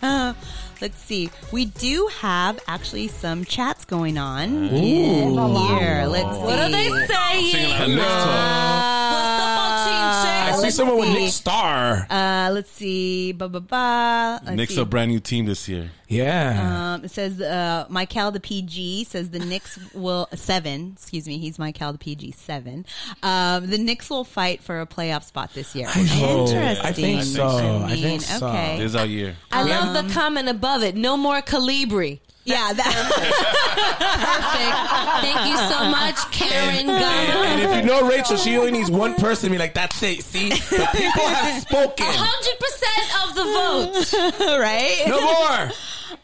Let's see. We do have actually some chats going on Ooh. here. Let's see. What are they saying? Singing like Nick What's the I see let's someone with. Nick Star. Uh, let's see. Ba ba ba. Let's see. a brand new team this year. Yeah. Um, it says uh, Michael the PG says the Knicks will seven. Excuse me, he's Michael the PG seven. Um, the Knicks will fight for a playoff spot this year. I hope. Interesting. I think so. I mean, think so. okay. This is our year. I love the comment above it. No more Calibri. Yeah, that, Perfect. Thank you so much, Karen And, Gunn. and if you know Rachel, she only needs one person to be like, that's it. See? The people have spoken. Hundred percent of the vote. right? No more.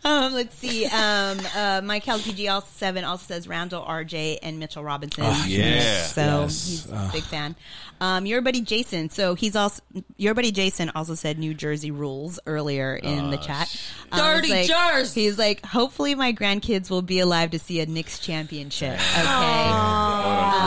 Um, let's see. Um, uh, Michael PG also seven also says Randle RJ and Mitchell Robinson. Oh, yeah. So Yes. he's a big fan. Um, your buddy Jason. So he's also your buddy Jason also said New Jersey rules earlier in the chat. Um, Dirty it's like- Jersey. He's like, hopefully my grandkids will be alive to see a Knicks championship. Okay.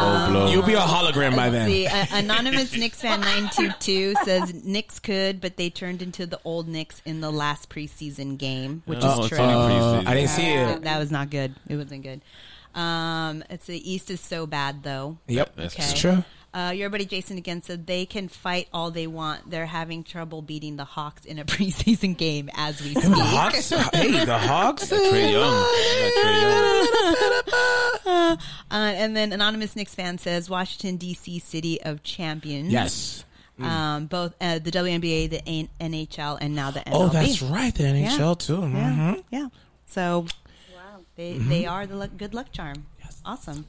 Low blow. You'll be a hologram by then. see. Uh, anonymous Knicks fan nine two two says Knicks could, but they turned into the old Knicks in the last preseason game, which Oh, is true. Uh. I didn't see it. That was not good. It wasn't good. Um, it's the East is so bad though. Yep. That's Okay. True. Uh, your buddy Jason again said they can fight all they want. They're having trouble beating the Hawks in a preseason game as we speak. The. Hawks? Hey, the Hawks? Trae Young. I Trae Young. Uh, and then anonymous Knicks fan says Washington D.C. City of Champions. Yes. Um, both uh, the WNBA, the N- NHL, and now the MLB. Oh, that's right. The NHL, too. Yeah, Mhm. yeah. So wow. they they are the luck, good luck charm. Yes. Awesome.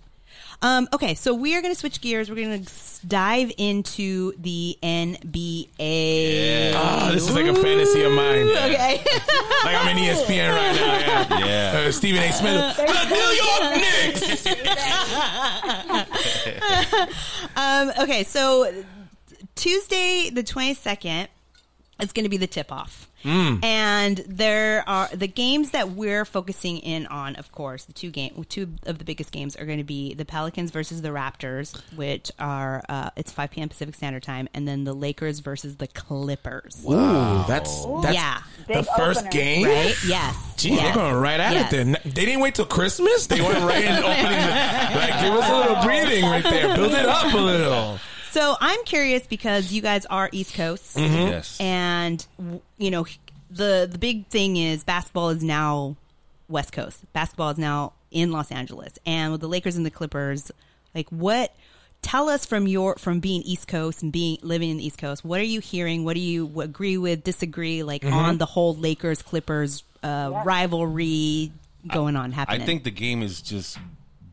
Um, okay, so we are going to switch gears. We're going to dive into the NBA. Oh, this is like a fantasy of mine. Okay. Like I'm in ESPN right now. Yeah. Yeah. Uh, Stephen A. Smith. The New York Knicks. um, okay, so Tuesday, the 22nd, is going to be the tip off. And there are the games that we're focusing in on, of course, the two game two of the biggest games are going to be the Pelicans versus the Raptors, which are uh, it's 5 p.m. Pacific Standard Time, and then the Lakers versus the Clippers. Ooh, that's that's Yeah. the Big first opener. game. Right? Yes. Gee, they're going right at Yes. it then. They didn't wait till Christmas. They went right in opening. The, like, give us a little breathing right there. Build it up a little. So I'm curious because you guys are East Coast, Mm-hmm. Yes. and w- you know the the big thing is basketball is now West Coast. Basketball is now in Los Angeles, and with the Lakers and the Clippers, like what? Tell us from your from being East Coast and being living in the East Coast. What are you hearing? What do you agree with? Disagree? Like Mm-hmm. on the whole Lakers Clippers uh, rivalry going on happening. I think the game is just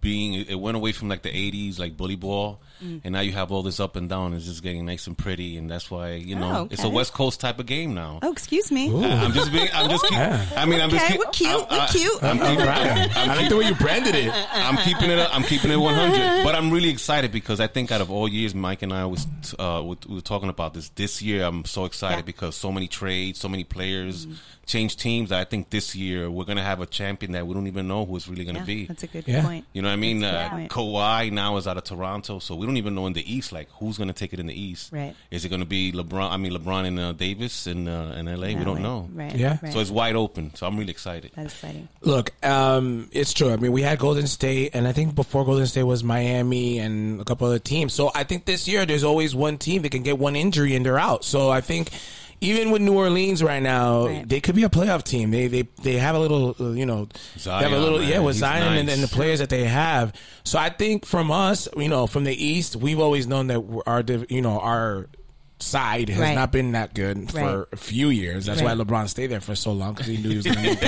being. It went away from like the '80s, like bully ball, Mm. and now you have all this up and down. It's just getting nice and pretty, and that's why you know Oh, it's a. West Coast type of game now. Oh, excuse me. I'm just being. I'm just. Keep, Yeah. I mean, I'm just. Okay, keep- we're cute. I- We're I- cute. I'm All keeping, right. I like the way you branded it. I'm keeping it. I'm keeping it 100. But I'm really excited because I think out of all years, Mike and I was uh, we we were talking about this. This year, I'm so excited Yeah. because so many trades, so many players change teams. I think this year we're gonna have a champion that we don't even know who it's really gonna Yeah, be. that's a good Yeah. point. You know what I mean? That's Uh. Kawhi now is out of Toronto, so we don't even know in the East like who's going to take it in the East. Right. Is it going to be LeBron? I mean LeBron and uh, Davis in uh, in LA. we don't Right, know. Right. Yeah. Right. So it's wide open. So I'm really excited. that is exciting. Look, um, it's true. I mean, we had Golden State, and I think before Golden State was Miami and a couple other teams. So I think this year there's always one team that can get one injury and they're out. So I think even with New Orleans right now, Right. they could be a playoff team. They they they have a little, uh, you know, they have a little, man. yeah, with He's Zion and, nice. and the players that they have. So I think from us, you know, from the East, we've always known that our, you know, our side has Right. not been that good for Right. a few years. That's Right. why LeBron stayed there for so long because he knew he was going to make the,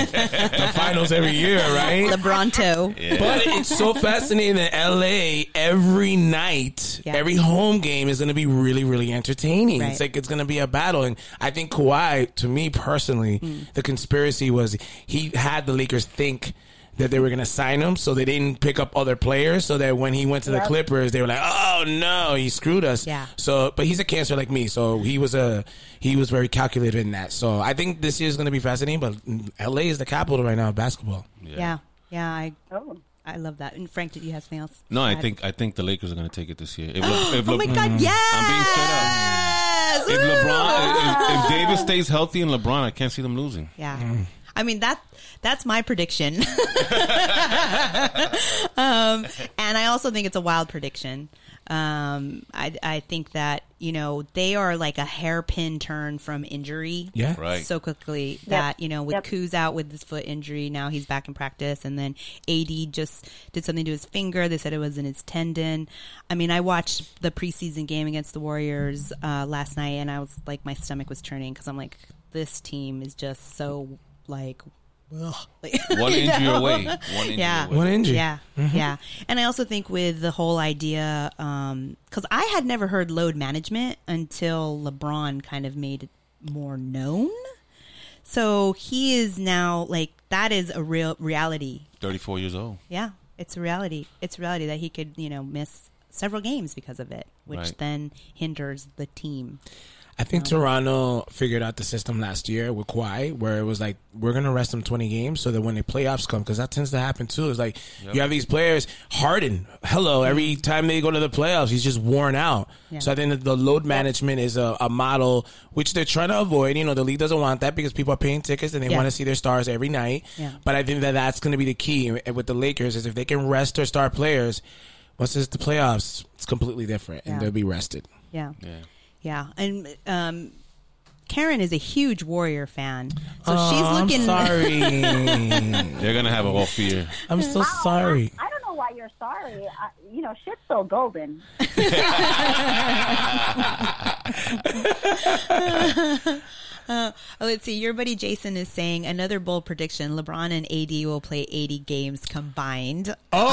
the finals every year, right? LeBronto. But it's so fascinating that LA every night, Yeah. every home game is going to be really, really entertaining. Right. It's like it's going to be a battle. And I think Kawhi, to me personally, Hmm. the conspiracy was he had the Lakers think that they were going to sign him, so they didn't pick up other players. So that when he went to the Yep. Clippers, they were like, "Oh no, he screwed us." Yeah. So, but he's a cancer like me, so he was a he was very calculated in that. So I think this year is going to be fascinating. But LA is the capital right now of basketball. Yeah. Yeah. I Oh. I love that. And Frank, did you have something else? No, I Add? think I think the Lakers are going to take it this year. If, Le- if Oh Le- my God! Yes. I'm being straight up. If LeBron, if, if Davis stays healthy and LeBron, I can't see them losing. Yeah. Mm. I mean that that's my prediction. um, and I also think it's a wild prediction. Um, I I think that you know they are like a hairpin turn from injury. Yeah. Right. So quickly that you know with Yep. Kuz out with his foot injury, now he's back in practice, and then AD just did something to his finger. They said it was in his tendon. I mean, I watched the preseason game against the Warriors uh, last night, and I was like, my stomach was turning because I'm like, this team is just so like. Like, One injury know? away. One injury Yeah. away. One injury. Yeah, mm-hmm. yeah. And I also think with the whole idea, um, because I had never heard load management until LeBron kind of made it more known. So he is now like that is a real reality. 34 years old. Yeah, it's a reality. It's a reality that he could you know miss several games because of it, which Right. then hinders the team. I think Toronto figured out the system last year with Kawhi, where it was like we're gonna rest them twenty games so that when the playoffs come, because that tends to happen too. It's like you have these players, Harden. Hello, every time they go to the playoffs, he's just worn out. Yeah. So I think that the load management is a, a model which they're trying to avoid. You know, the league doesn't want that because people are paying tickets and they Yeah. want to see their stars every night. Yeah. But I think that that's going to be the key with the Lakers is if they can rest their star players. Once it's the playoffs, it's completely different, and they'll be rested. Yeah, Yeah. Yeah. And um, Karen is a huge Warrior fan, so Oh, she's looking. I'm sorry. They're going to have a off year. I'm so sorry. I don't know why you're sorry. I, you know, shit's so golden. Oh, let's see. Your buddy Jason is saying another bold prediction: LeBron and AD will play 80 games combined. Oh,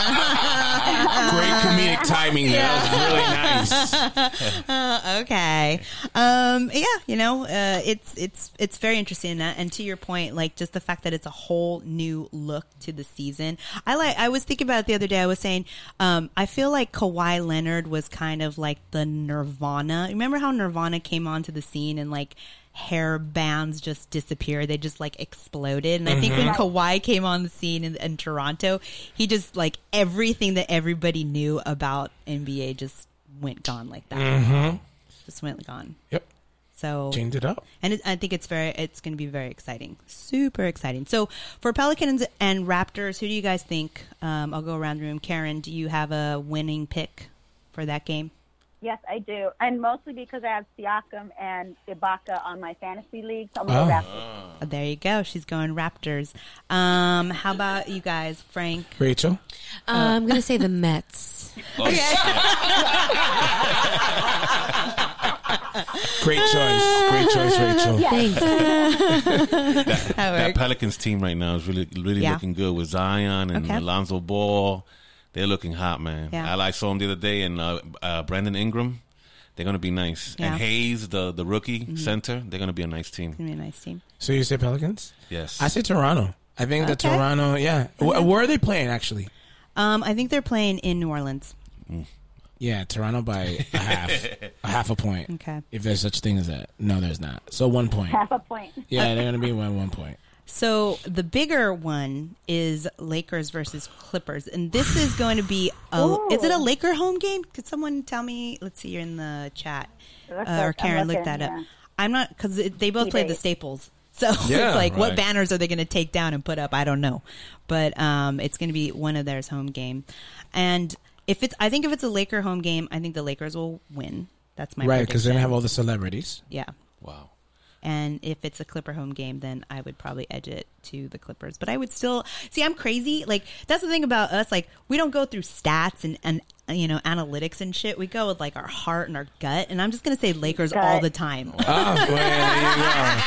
great comedic timing there. That was really nice. okay. Um, yeah, you know, uh, it's it's it's very interesting. And, and to your point, like just the fact that it's a whole new look to the season. I like. I was thinking about it the other day. I was saying, um, I feel like Kawhi Leonard was kind of like the Nirvana. Remember how Nirvana came onto the scene and like hair bands just disappeared. They just like exploded. And I think when Kawhi came on the scene in, in Toronto, he just like everything that everybody knew about NBA just went gone like that. Mm-hmm. Just went gone. Yep. So changed it up. and it, I think it's very it's going to be very exciting, super exciting. So for Pelicans and Raptors, who do you guys think? Um, I'll go around the room. Karen, do you have a winning pick for that game? Yes, I do, and mostly because I have Siakam and Ibaka on my fantasy league. So I'm Oh. gonna Oh, there you go. She's going Raptors. Um, how about you guys, Frank? Rachel. Uh, I'm gonna say the Mets. Oh, Great choice. Great choice, Rachel. Thanks. That that works. Pelicans team right now is really really Yeah. looking good with Zion and Okay. Alonzo Ball. They're looking hot, man. Yeah. I, I saw them the other day, and uh, uh, Brandon Ingram. They're gonna be nice. Yeah. Mm-hmm. And Hayes, the the rookie center, they're gonna be a nice team. Gonna be a nice team. So you say Pelicans? Yes. I say Toronto. I think that Okay. Toronto. Yeah. Wh- where are they playing actually? Um, I think they're playing in New Orleans. Yeah, Toronto by a half, a half a point. Okay. If there's such thing as that, no, there's not. So one point. half a point. Yeah, they're gonna be one one point. So the bigger one is Lakers versus Clippers, and this is going to be. A, Ooh. is it a Laker home game? Could someone tell me? Let's see. You're in the chat, uh, up. or Karen, look looking, that up. I'm not because they both Key played the. Staples. So Yeah, it's like, what banners are they going to take down and put up? I don't know, but um, it's going to be one of theirs home game, and if it's, I think if it's a Laker home game, I think the Lakers will win. That's my right, because they're gonna have all the celebrities. yeah. wow. And if it's a Clipper home game, then I would probably edge it to the Clippers. But I would still see. I'm crazy. Like that's the thing about us. Like we don't go through stats and and you know analytics and shit. We go with like our heart and our gut. And I'm just gonna say Lakers Gut. all the time, Oh, well, there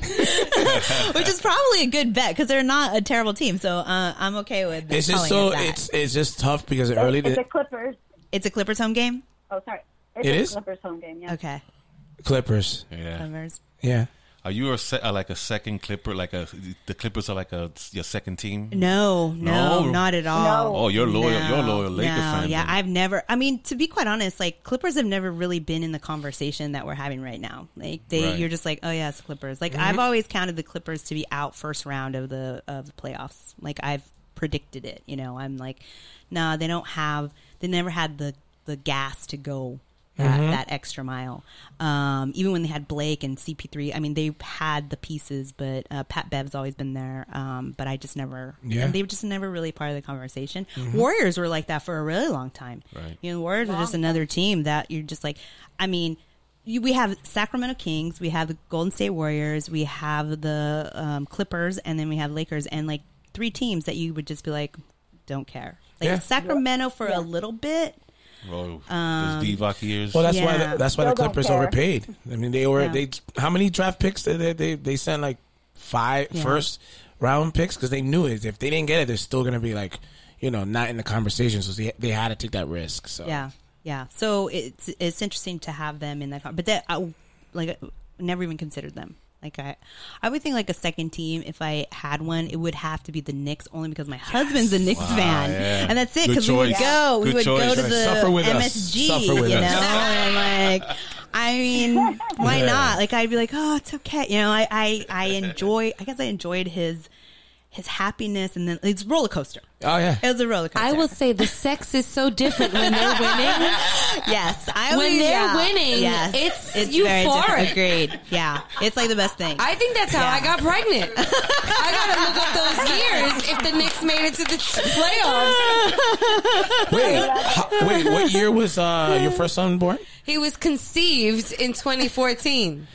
which is probably a good bet because they're not a terrible team. So uh, I'm okay with. go. It's just so it that. it's it's just tough because early It's the the Clippers. it's a Clippers home game. Oh, sorry. It's It a is? Clippers home game. Yeah. Okay, Clippers. Yeah. Clippers. Yeah. Are you a se- like a second Clipper? Like a the Clippers are like a your second team? No, no, No? not at all. No. Oh, you're loyal. No, You're loyal Laker no, fan. Yeah, then. I've never. I mean, to be quite honest, like Clippers have never really been in the conversation that we're having right now. Like they, Right. you're just like, oh yeah, it's Clippers. Like mm-hmm. I've always counted the Clippers to be out first round of the of the playoffs. Like I've predicted it. You know, I'm like, nah, they don't have. They never had the the gas to go. That, that extra mile, um, even when they had Blake and CP3, I mean they had the pieces, but uh, Pat Bev's always been there. Um, but I just never, Yeah. and they were just never really part of the conversation. Warriors were like that for a really long time. Right. You know, the Warriors are just another team that you're just like, I mean, you, we have Sacramento Kings, we have the Golden State Warriors, we have the um, Clippers, and then we have Lakers, and like three teams that you would just be like, don't care. Like Yeah. Sacramento for a little bit. Oh, Um, those Divac years. Well, that's why the, that's why the Clippers overpaid. I mean, they were Yeah. they how many draft picks did they they they sent like five Yeah. first round picks because they knew it. If they didn't get it, they're still gonna be like you know not in the conversation. So they they had to take that risk. So Yeah, yeah. So it's it's interesting to have them in that, con- but that I like never even considered them. Like I, I would think like a second team. If I had one, it would have to be the Knicks, only because my husband's a Knicks fan, yeah. and that's it. Because we would choice. go, we would go to the Suffer with us. MSG, Suffer with you know, and like. I mean, why Yeah. not? Like, I'd be like, oh, it's okay. You know, I, I, I enjoy. I guess I enjoyed his, his happiness, and then it's roller coaster. Oh yeah. It was a roller coaster. I will say the sex is so different when they're winning. Yes, I When always- they're yeah. winning, yes, it's very euphoric. different. Agreed. Yeah, it's like the best thing. I think that's how I got pregnant. I gotta look up those years if the Knicks made it to the playoffs. Wait, how- wait. What year was uh, your first son born? He was conceived in 2014.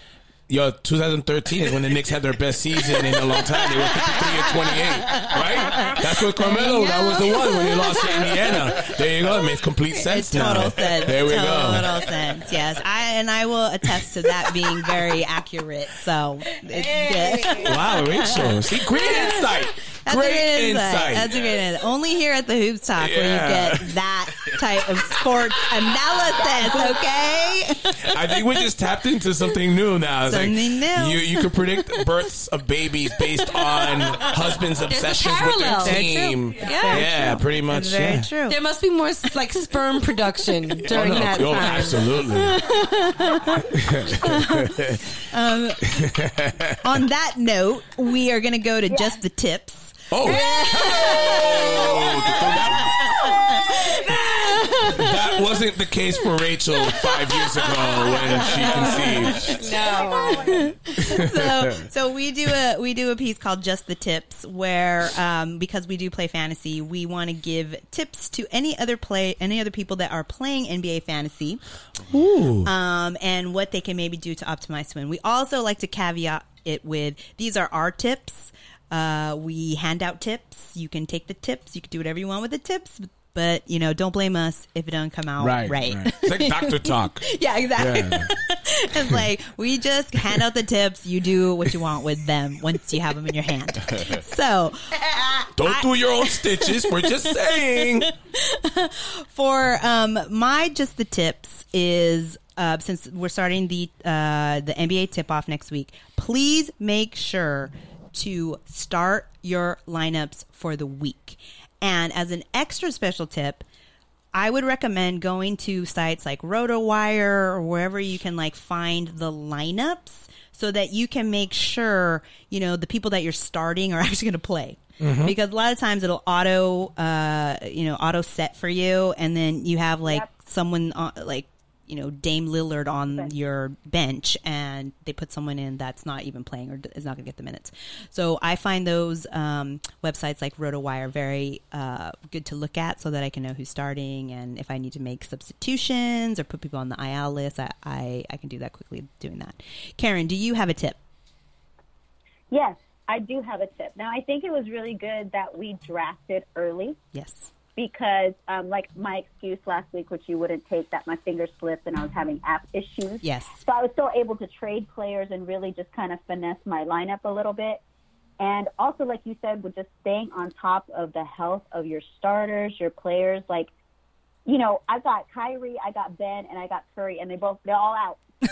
Yo, 2013 is when the Knicks had their best season in a long time. They were 53 and 28, right? That's what Carmelo. That was the one when they lost to Indiana. There you go. It makes complete sense It's total now. sense. There we total go. Total sense. Yes, I and I will attest to that being very accurate. So it's good. Wow, Rachel. See, great insight. That's great a good insight. insight. That's a great insight. Only here at the Hoops Talk where you get that type of sports analysis. Okay. I think we just tapped into something new now. It's Something like new. You you could predict births of babies based on husbands' obsessions with their team. true. Yeah, Yeah. pretty much. That's very yeah. true. There must be more like sperm production Oh, during no. that Oh, time. absolutely. Um, on that note, we are going to go to just the tips. Oh, hello. that, that was wasn't the case for Rachel five years ago when she conceived. No. so so we do a we do a piece called just the tips where um, because we do play fantasy we want to give tips to any other play any other people that are playing nba fantasy Ooh. um, and what they can maybe do to optimize to win we also like to caveat it with these are our tips uh, we hand out tips you can take the tips you can do whatever you want with the tips but you know don't blame us if it doesn't come out right, right, right. It's like doctor talk. yeah exactly Yeah. it's like we just hand out the tips. You do what you want with them once you have them in your hand. So Don't do your own stitches. We're just saying. for um, my just the tips is uh, since we're starting the uh, the NBA tip off next week. Please make sure to start your lineups for the week. And as an extra special tip, I would recommend going to sites like RotoWire or wherever you can like find the lineups so that you can make sure, you know, the people that you're starting are actually going to play. Because a lot of times it'll auto, uh, you know, auto set for you, and then you have like Yep. someone on, like, you know, Dame Lillard on your bench, and they put someone in that's not even playing or is not going to get the minutes. So I find those um, websites like RotoWire very uh, good to look at, so that I can know who's starting, and if I need to make substitutions or put people on the IL list, I, I, I can do that quickly doing that. Karen, do you have a tip? Yes, I do have a tip. Now, I think it was really good that we drafted early Yes. Because, um, like my excuse last week, which you wouldn't take, that my finger slipped and I was having app issues. Yes. So I was still able to trade players and really just kind of finesse my lineup a little bit. And also, like you said, with just staying on top of the health of your starters, your players. Like, you know, I got Kyrie, I got Ben, and I got Curry, and they both they're all out.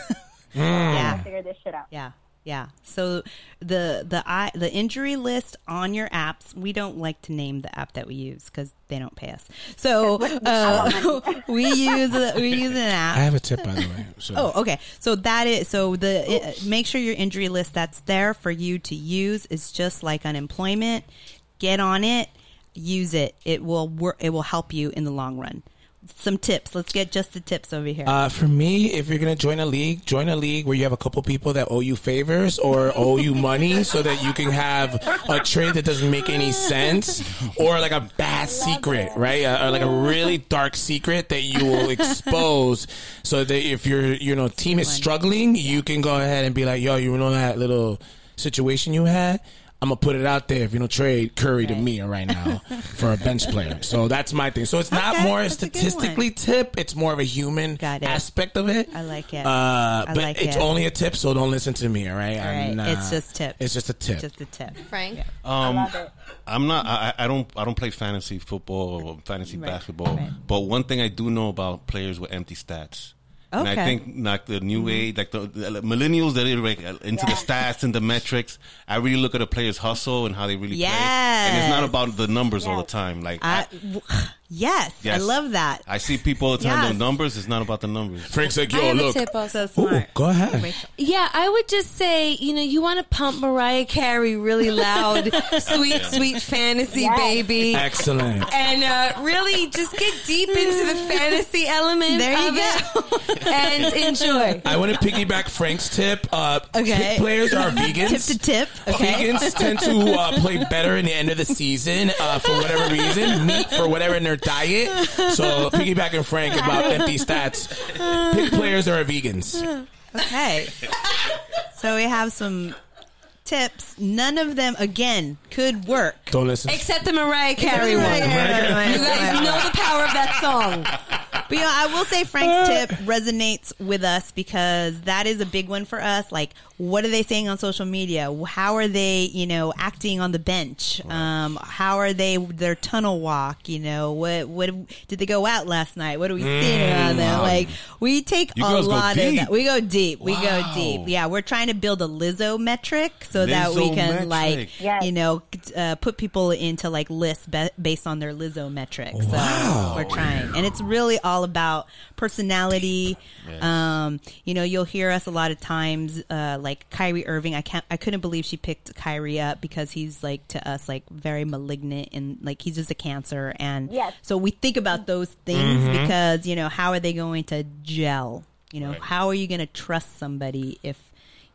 Yeah. I Figure this shit out. Yeah. Yeah. So the the I, the injury list on your apps, we don't like to name the app that we use because they don't pay us. So uh, we use a, we use an app. I have a tip, by the way. So. Oh, okay. So that is so the uh, make sure your injury list that's there for you to use is just like unemployment. Get on it, use it. It will work. It will help you in the long run. Some tips. Let's get just the tips over here. Uh, for me, if you're gonna join a league, join a league where you have a couple people that owe you favors or owe you money, so that you can have a trade that doesn't make any sense, or like a bad secret, right? Uh, or like a really dark secret that you will expose, so that if your you know team is struggling, you can go ahead and be like, "Yo, you know that little situation you had." I'm gonna put it out there if you don't trade Curry to me right now for a bench player. So that's my thing. So it's not Okay, more a statistically one. tip. It's more of a human aspect of it. I like it. Uh, I but like it's it. only a tip, so don't listen to me. All right. All right. I'm, uh, It's just tips. It's just a tip. just a tip. Frank? Um, love it. I'm not. I, I don't. I don't play fantasy football or fantasy Right, basketball. right. But one thing I do know about players with empty stats. And I think like the new mm-hmm. age, like the, the millennials that are like uh, into the stats and the metrics. I really look at a player's hustle and how they really play. And it's not about the numbers all the time. Like I, I, w- yes, I love that. I see people all the time. Yes. The numbers. It's not about the numbers. Frank's like, I yo, have look. a tip also. So Ooh, go ahead. Yeah, I would just say, you know, you want to pump Mariah Carey really loud, sweet, sweet fantasy, Yes. baby. Excellent. And uh, really just get deep into the fantasy element There you of go. it and enjoy. I want to piggyback Frank's tip. Uh, Okay. hit players are vegans. Tip to tip. Okay. Vegans tend to uh, play better in the end of the season uh, for whatever reason. Meat for whatever in their diet. So piggybacking Frank about empty stats. Pick players that are vegans. Okay. So we have some tips. None of them, again, could work. Don't listen. Except the Mariah Carey one. Mariah Carey. You guys know the power of that song. But you know, I will say Frank's tip resonates with us because that is a big one for us. Like, what are they saying on social media? How are they, you know, acting on the bench? Um, how are they their tunnel walk? You know, what what did they go out last night? What are we seeing around them? Like, we take You a lot of that. We go deep. We go deep. Yeah, we're trying to build a Lizzo metric so that we can metric. like, Yes. you know, uh, put people into like lists be- based on their Lizzo metric. So Wow. we're trying, and it's really all all about personality. Yes. Um, you know, you'll hear us a lot of times, uh, like Kyrie Irving. I can't, I couldn't believe she picked Kyrie up because he's like to us like very malignant and like he's just a cancer. And Yes. so we think about those things Mm-hmm. because you know how are they going to gel? You know, Right. how are you going to trust somebody if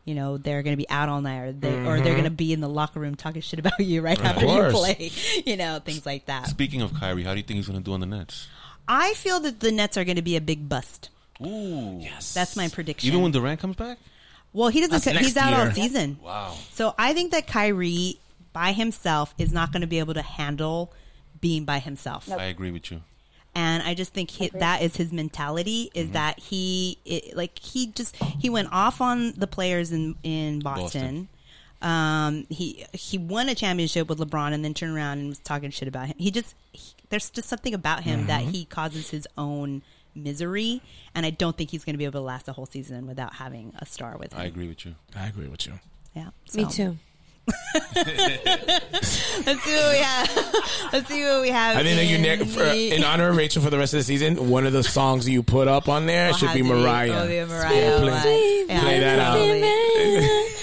you know they're going to be out all night or they or they're going to be in the locker room talking shit about you right after you Mm-hmm. play? You know, things like that. Speaking of Kyrie, how do you think he's going to do on the Nets? I feel that the Nets are going to be a big bust. Ooh. Yes. That's my prediction. Even when Durant comes back? Well, he doesn't. next He's out all year. season. Wow. So I think that Kyrie by himself is not going to be able to handle being by himself. I agree with you. and I just think he, that is his mentality is Mm-hmm. that he it, like he just he went off on the players in in Boston. Um, he he won a championship with LeBron and then turned around and was talking shit about him. He just he, there's just something about him that Mm-hmm. he causes his own misery, and I don't think he's going to be able to last the whole season without having a star with him. I agree with you. I agree with you. Yeah, Me too. Let's see what we have. Let's see what we have. I think that you, in ne- for, in honor of Rachel for the rest of the season, one of the songs you put up on there Will should be Mariah. will be Mariah. Play- right. Yeah, play that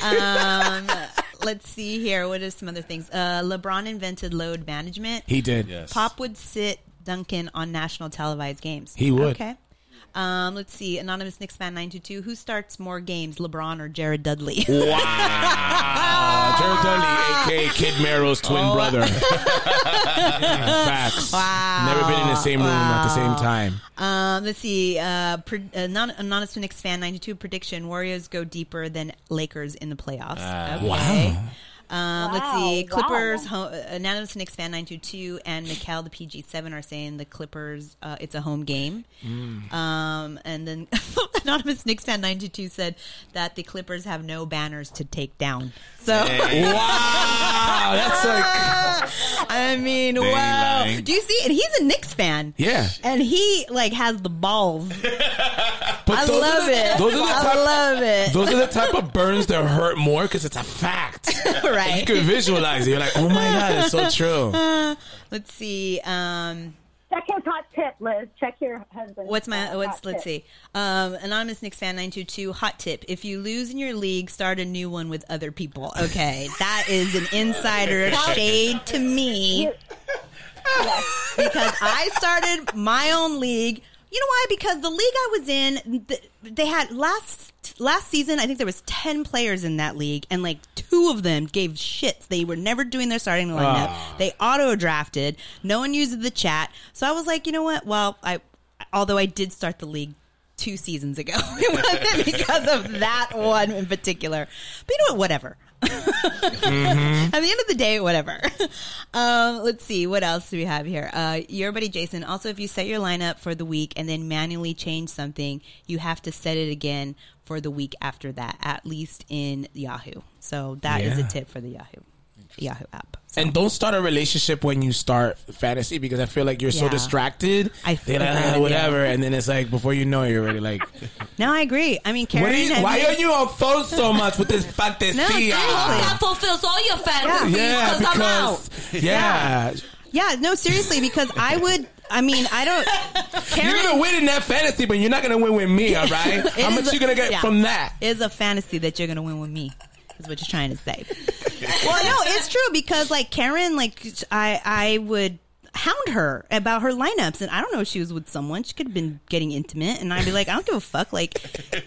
out. um, let's see here. What are some other things? Uh, LeBron invented load management. He did. Yes. Pop would sit Duncan on national televised games. He would. Okay. Um, let's see. Anonymous Knicks fan nine two two. Who starts more games, LeBron or Jared Dudley? Wow. Jared Dudley, aka Kid Mero's twin Oh. brother. Facts. Wow. Never been in the same room at the same time. Um, let's see. Uh, pre- uh, non- Anonymous Knicks fan 92 prediction: Warriors go deeper than Lakers in the playoffs. Ah. okay. Um, Let's see. Clippers. wow. Ho- Anonymous Knicks fan 922 and Mikhail the PG7 are saying the Clippers. Uh, it's a home game. Um, and then Anonymous Knicks fan 922 said that the Clippers have no banners to take down. So. Wow. That's like, I mean, They wow. lying. Do you see? And he's a Knicks fan. yeah. And he like has the balls. But I those are love the- it. Those are the I type, love it. those are the type of burns that hurt more because it's a fact. right. You can visualize it. You're like, oh my god, it's so true. Let's see. Um, Check his hot tip, Liz. Check your husband. what's my what's let's see. Um, Anonymous Knicks fan nine two two. Hot tip: If you lose in your league, start a new one with other people. Okay, that is an insider shade to me You, because I started my own league. You know why? Because the league I was in, they had last last season. I think there was ten players in that league, and like two of them gave shits. They were never doing their starting lineup. Ah. They auto drafted. No one used the chat. So I was like, you know what? Well, I although I did start the league two seasons ago, it wasn't because of that one in particular. But you know what? Whatever. At the end of the day, whatever. Um, let's see. What else do we have here? Uh, your buddy Jason. Also, if you set your lineup for the week and then manually change something, you have to set it again for the week after that, at least in Yahoo. So that is Yeah. a tip for the Yahoo Yahoo app. So, And don't start a relationship when you start fantasy because I feel like you're so distracted. I They're like, "Ah, with whatever, and then it's like before you know it, you're already like, no, I agree. I mean, Karen. what are you, why me- are you on phone so much with this fantasy? No, seriously. That fulfills all your fantasies Yeah, because I'm out. because yeah, Yeah, no, seriously, because I would. I mean, I don't. Karen you're gonna win in that fantasy, but you're not gonna win with me. All right, how much a- you gonna get yeah. from that? is a fantasy that you're gonna win with me. Is what you're trying to say. well, no, it's true because like Karen, like I, I would hound her about her lineups, and I don't know if she was with someone. She could have been getting intimate, and I'd be like, I don't give a fuck. Like,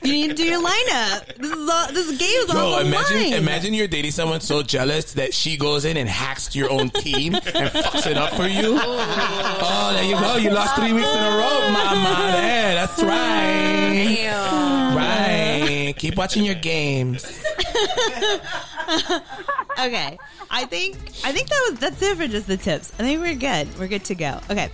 you need to do your lineup. This is all. This game is all Yo, on the imagine line. imagine you're dating someone so jealous that she goes in and hacks your own team and fucks it up for you. Oh, oh there you go. You lost three weeks in a row, mama. There, that's right. Right. Keep watching your games. okay. I think I think that was that's it for just the tips. I think we're good. We're good to go. Okay.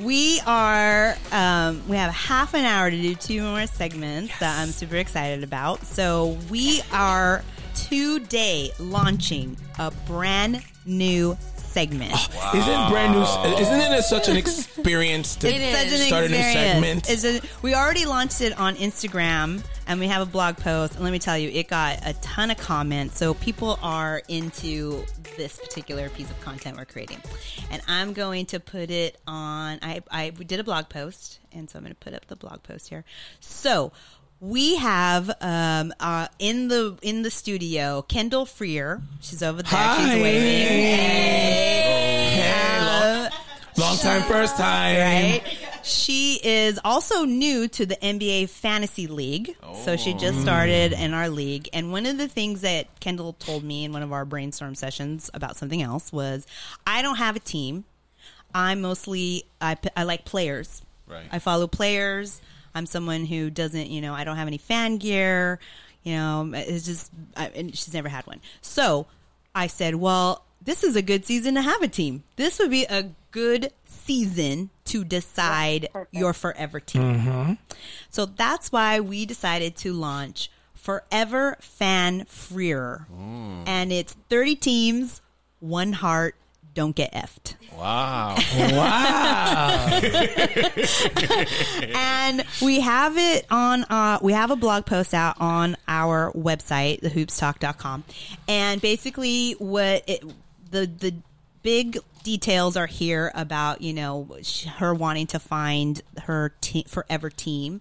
We are um, we have half an hour to do two more segments that I'm super excited about. So we are today launching a brand new segment. Ah, isn't brand new? Isn't it such an experience to It is. Such an start a new segment? It's a- we already launched it on Instagram and we have a blog post. And let me tell you, it got a ton of comments. So people are into this particular piece of content we're creating, and I'm going to put it on. I I did a blog post, and so I'm going to put up the blog post here. So we have um, uh, in the in the studio Kendall Freer. She's over there. Hi. She's waving. Hey. Hey, Long time, first time. right? She is also new to the NBA Fantasy League. So she just started in our league. And one of the things that Kendall told me in one of our brainstorm sessions about something else was I don't have a team. I'm mostly, I like players. Right. I follow players. I'm someone who doesn't, you know, I don't have any fan gear. You know, it's just, I, and she's never had one. So I said, well, this is a good season to have a team. This would be a good season to decide your forever team. Mm-hmm. So that's why we decided to launch Forever Fan Freer. Oh. And it's 30 teams, one heart, don't get effed. Wow. Wow. and we have it on uh we have a blog post out on our website thehoopstalk.com and basically what it the the big details are here about you know her wanting to find her te- forever team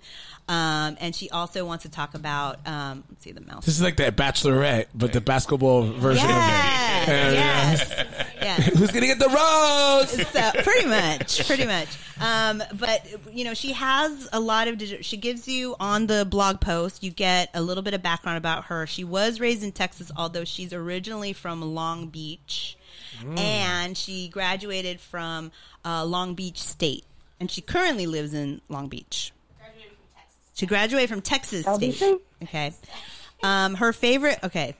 um and she also wants to talk about um let's see the mouse this is like that Bachelorette, but the basketball version yeah, of it. Yeah, yes yes Who's gonna get the rose? so pretty much, pretty much. Um, but you know, she has a lot of. She gives you on the blog post. You get a little bit of background about her. She was raised in Texas, although she's originally from Long Beach, and she graduated from uh, Long Beach State, and she currently lives in Long Beach. She graduated from Texas LBC? State. Okay. Um, her favorite. Okay,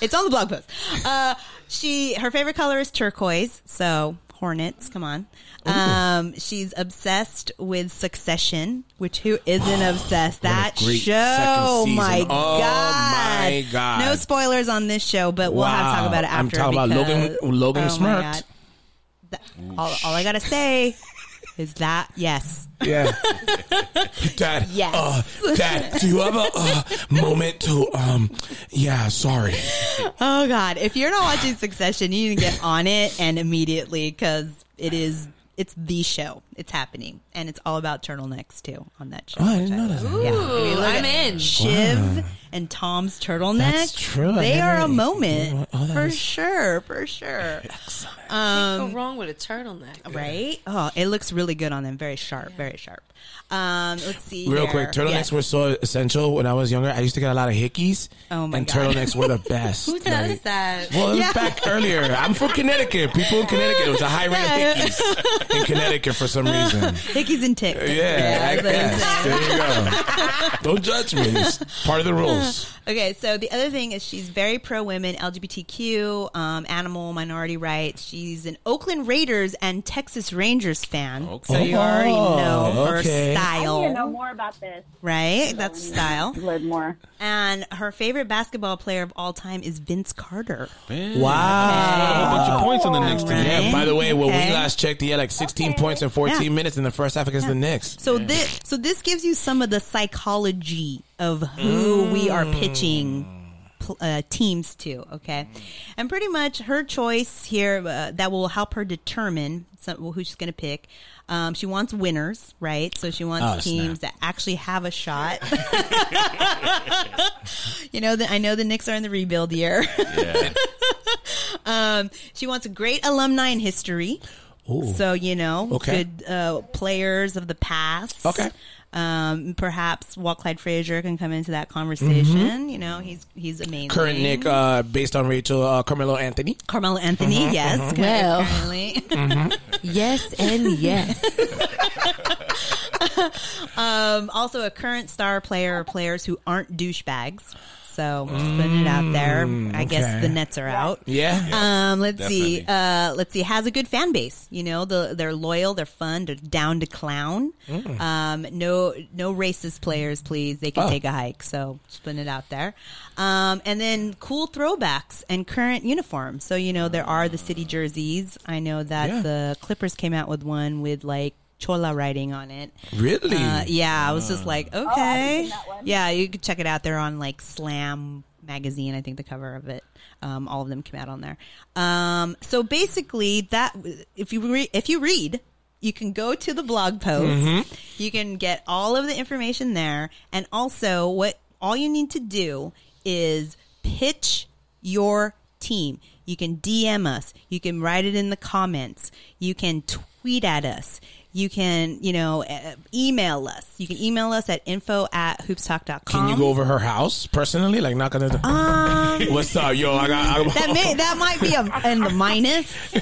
it's on the blog post. Uh, she her favorite color is turquoise. So Hornets, come on. Um, she's obsessed with Succession, which who isn't obsessed? That show, my Oh, god, my God. No spoilers on this show, but we'll have to talk about it after. I'm talking about Logan- Logan oh smirked. All, all I gotta say is that yes. Yeah. Dad. Yes. Uh, Dad, do you have a uh, moment to um? Yeah. Sorry. Oh God! If you're not watching Succession, you need to get on it and immediately because it is it's the show. It's happening, and it's all about turtlenecks too on that show. Oh, I didn't know that. Yeah, if you look I'm at in. Shiv and Tom's turtleneck. That's true. They are a moment Oh, for is- sure, for sure. Go wrong with a turtleneck. Right? Oh, it looks really good on them. Very sharp. Very sharp. Um, let's see. Real here. quick, turtlenecks Yes. were so essential when I was younger. I used to get a lot of hickeys. Oh, my and God. turtlenecks were the best. Who does Like, that? Well, it was Yeah. back earlier. I'm from Connecticut. People in Connecticut, it was a high rate of hickeys in Connecticut for some reason. Hickeys and ticks. Yeah, I that's what I'm guess. There you go. Don't judge me. It's part of the rules. Okay, so the other thing is she's very pro women, LGBTQ, um, animal minority rights. She's an Oakland Raiders and Texas Rangers fan, Okay. so you already Oh, know her okay. I need to know more about this. right? That's style. Learn more. And her favorite basketball player of all time is Vince Carter. Man, Wow. A bunch of points on the next team. Right. Yeah, by the way, when we last checked, he had like 16 Okay. points in 14 Yeah. minutes in the first half against the Knicks. So this, so this gives you some of the psychology of who we are mm. pitching pl- uh, teams to. Okay, and pretty much her choice here uh, that will help her determine some, who she's going to pick. Um, she wants winners, right? So she wants Oh, teams snap. that actually have a shot. you know, the, I know the Knicks are in the rebuild year. Yeah. Um, she wants a great alumni in history. Ooh. So you know, Okay. good uh, players of the past. Okay. Um, perhaps Walt Clyde Frazier can come into that conversation. You know, he's he's amazing. Mm-hmm. Current Knick, uh, based on Rachel uh, Carmelo Anthony. Carmelo Anthony, yes. Well. currently. Yes and yes. um, also, a current star player or players who aren't douchebags. So just putting it out there. I guess the Nets are out. Yeah. Um, let's see. Uh, let's see. Has a good fan base. You know, the, they're loyal. They're fun. They're down to clown. Um, no, no racist players, please. They can Oh. take a hike. So just putting it out there. Um, and then cool throwbacks and current uniforms. So you know there are the city jerseys. I know that Yeah. the Clippers came out with one with like chola writing on it. Really? Uh, yeah, I was just like, okay. seen that one. yeah, you could check it out. They're on like Slam magazine. I think the cover of it. Um, all of them came out on there. Um, so basically, that if you re- if you read, you can go to the blog post. You can get all of the information there, and also what all you need to do is pitch your team. You can DM us. You can write it in the comments. You can tweet at us. You can, you know, uh, email us. You can email us at info at hoopstalk.com. Can you go over her house personally? Like knock on the door. Um, What's up, yo? I got. I, that may that might be a in the minus. Yo,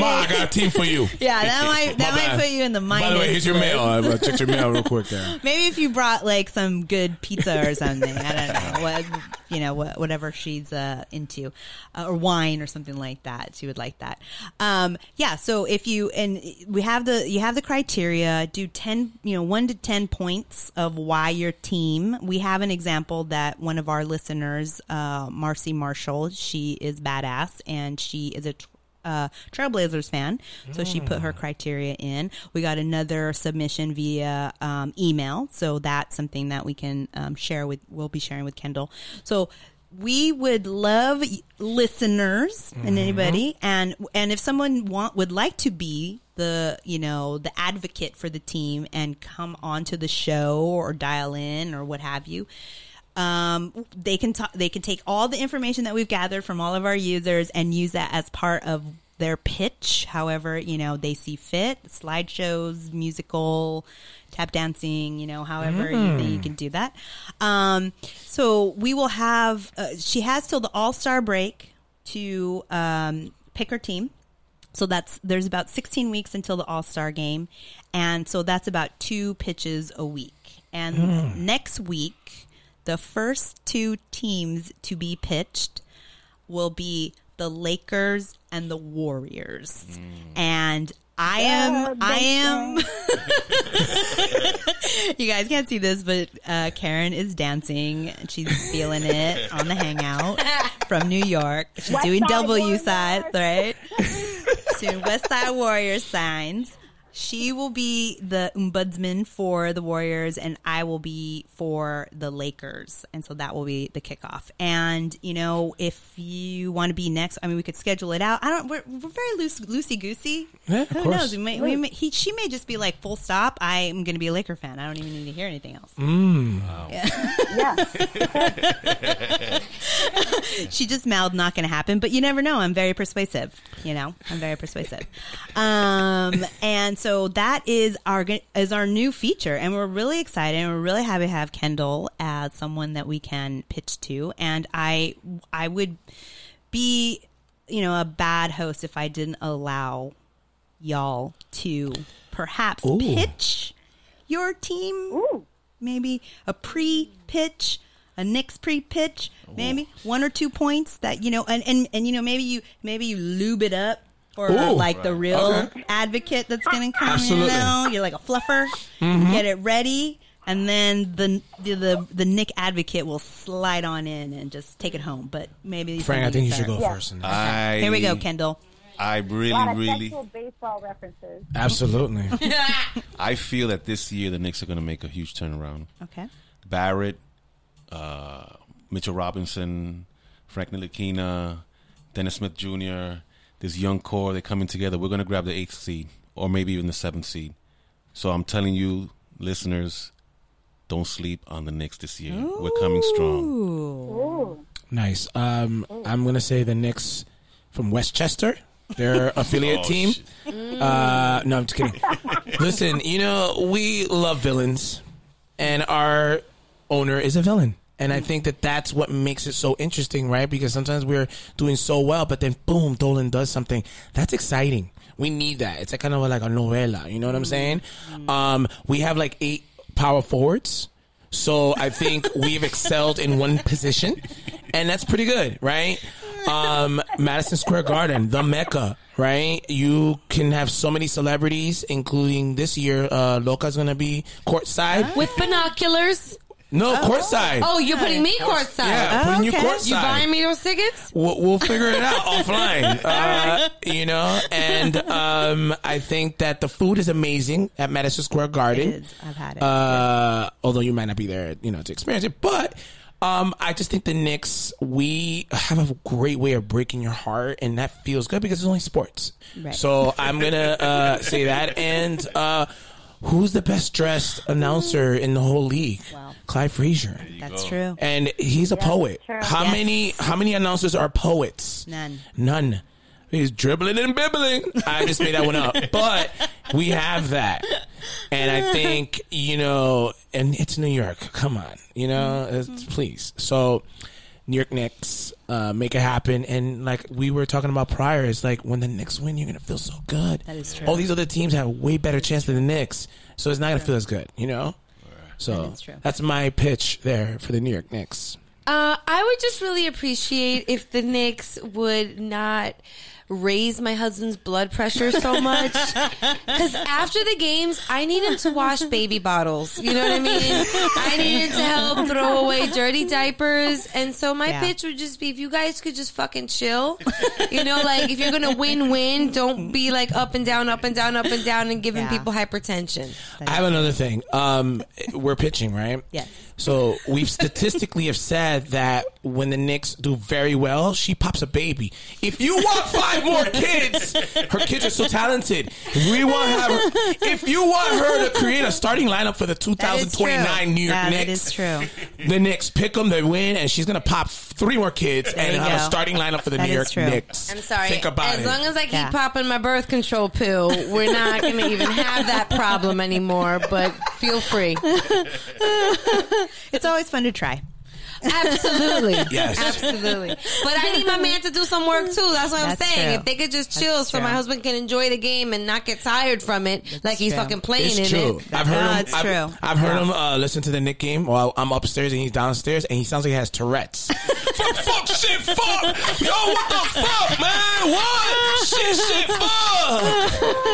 ma, I got a team for you. yeah, that might that My might bad. put you in the minus. By the way, here's your mail. I I checked your mail real quick there. Maybe if you brought like some good pizza or something, I don't know what you know what, whatever she's uh, into, uh, or wine or something like that. She would like that. Um, yeah. So if you and we have the you have the criteria. Do ten you know one to ten points of why your team. We have an example that one of our listeners, uh, Marcy Marshall, she is badass and she is a. uh, Trailblazers fan, so she put her criteria in. We got another submission via um, email, so that's something that we can um, share with. We'll be sharing with Kendall. So we would love listeners and anybody, and and if someone want would like to be the you know the advocate for the team and come onto the show or dial in or what have you um, they can talk, they can take all the information that we've gathered from all of our users and use that as part of their pitch. However, you know they see fit, slideshows, musical, tap dancing. You know, however you, you can do that. Um, so we will have. Uh, she has till the All Star break to um, pick her team. So that's there's about 16 weeks until the All Star game, and so that's about two pitches a week. And next week, the first two teams to be pitched will be the Lakers and the Warriors, and I am I am. you guys can't see this, but uh, Karen is dancing. She's feeling it on the hangout from New York. She's West doing Side W Warriors. sides, right? to West Side Warriors signs. She will be the ombudsman for the Warriors, and I will be for the Lakers, and so that will be the kickoff. And you know, if you want to be next, I mean, we could schedule it out. I don't. We're, we're very loose, loosey goosey. Yeah, Who course. knows? We may, we may, he, she may just be like, full stop. I am going to be a Laker fan. I don't even need to hear anything else. Mm. Wow. Yeah. she just mouthed not going to happen, but you never know. I'm very persuasive. You know, I'm very persuasive. Um, and so that is our is our new feature, and we're really excited, and we're really happy to have Kendall as someone that we can pitch to. And I I would be you know a bad host if I didn't allow y'all to perhaps Ooh. pitch your team Ooh. maybe a pre-pitch, a Knicks pre-pitch, maybe one or two points that you know, and and, and you know maybe you maybe you lube it up for Ooh. like the real Okay. advocate that's going to come. Absolutely. You know, you're like a fluffer, Mm-hmm. get it ready. And then the, the the the Knick advocate will slide on in and just take it home. But maybe Frank, I think you should go Yeah. first. in this. I, Here we go, Kendall. I really, lot of really, baseball references. Absolutely. I feel that this year the Knicks are going to make a huge turnaround. Okay. Barrett, uh, Mitchell Robinson, Frank Ntilikina, Dennis Smith Jr., this young core, they're coming together. We're going to grab the eighth seed or maybe even the seventh seed. So I'm telling you, listeners, don't sleep on the Knicks this year. We're coming strong. Ooh. Ooh. Nice. Um, I'm gonna say the Knicks from Westchester. Their affiliate Oh, team. Uh, no, I'm just kidding. Listen, you know we love villains, and our owner is a villain. And I think that that's what makes it so interesting, right? Because sometimes we're doing so well, but then boom, Dolan does something. That's exciting. We need that. It's like kind of like a novela. You know what I'm saying? Um, we have like eight power forwards. So I think we've excelled in one position, and that's pretty good, right? Um, Madison Square Garden, the Mecca, right? You can have so many celebrities, including this year, uh, Loca's gonna be courtside. With binoculars. No, courtside. Oh, you're putting me courtside. yeah, Oh, putting you courtside. You buying me those tickets? We'll, we'll figure it out offline. Uh, you know, and um, I think that the food is amazing at Madison Square Garden. It is. I've had it. Uh, although you might not be there, you know, to experience it, but. Um, I just think the Knicks, we have a great way of breaking your heart, and that feels good because it's only sports. Right. So I'm gonna uh, say that. And uh, who's the best dressed announcer in the whole league? Wow. Clyde Frazier That's go. true. and he's a poet. How Yes. many how many announcers are poets? None. None. He's dribbling and bibbling. I just made that one up, but we have that, and I think you know, and it's New York. Come on, you know, it's- please. So. New York Knicks, uh, make it happen. And like we were talking about prior, it's like when the Knicks win, you're gonna feel so good. That is true. All these other teams have way better chance than the Knicks, so it's not gonna feel as good, you know. So That is true. that's my pitch there for the New York Knicks. Uh, I would just really appreciate if the Knicks would not raise my husband's blood pressure so much. Because after the games, I need him to wash baby bottles. You know what I mean? I need him to help throw away dirty diapers. And so my Yeah. pitch would just be if you guys could just fucking chill. You know, like if you're going to win win, don't be like up and down, up and down, up and down and giving Yeah. people hypertension. I have another thing. Um, we're pitching, right? Yes. So we've statistically have said that when the Knicks do very well, she pops a baby. If you want five more kids, her kids are so talented. If we want her, if you want her to create a starting lineup for the 2029. New York Yeah, Knicks, That is true. the Knicks pick them, they win, and she's gonna pop three more kids and you have a starting lineup for the That New York true. Knicks. I'm sorry. Think about it. as it. long as I keep Yeah. popping my birth control pill, we're not going to even have that problem anymore. But feel free. It's always fun to try. Absolutely. Yes. Absolutely. But I need my man to do some work too. That's what I'm saying. true. If they could just chill That's so my husband can enjoy the game and not get tired from it like he's true. fucking playing It's in true. it. I've heard No, him. it's I've, true. I've heard him uh, listen to the Knick game while I'm upstairs and he's downstairs, and he sounds like he has Tourette's. fuck, fuck, shit, fuck. Yo, what the fuck, man? What? Shit, shit, fuck.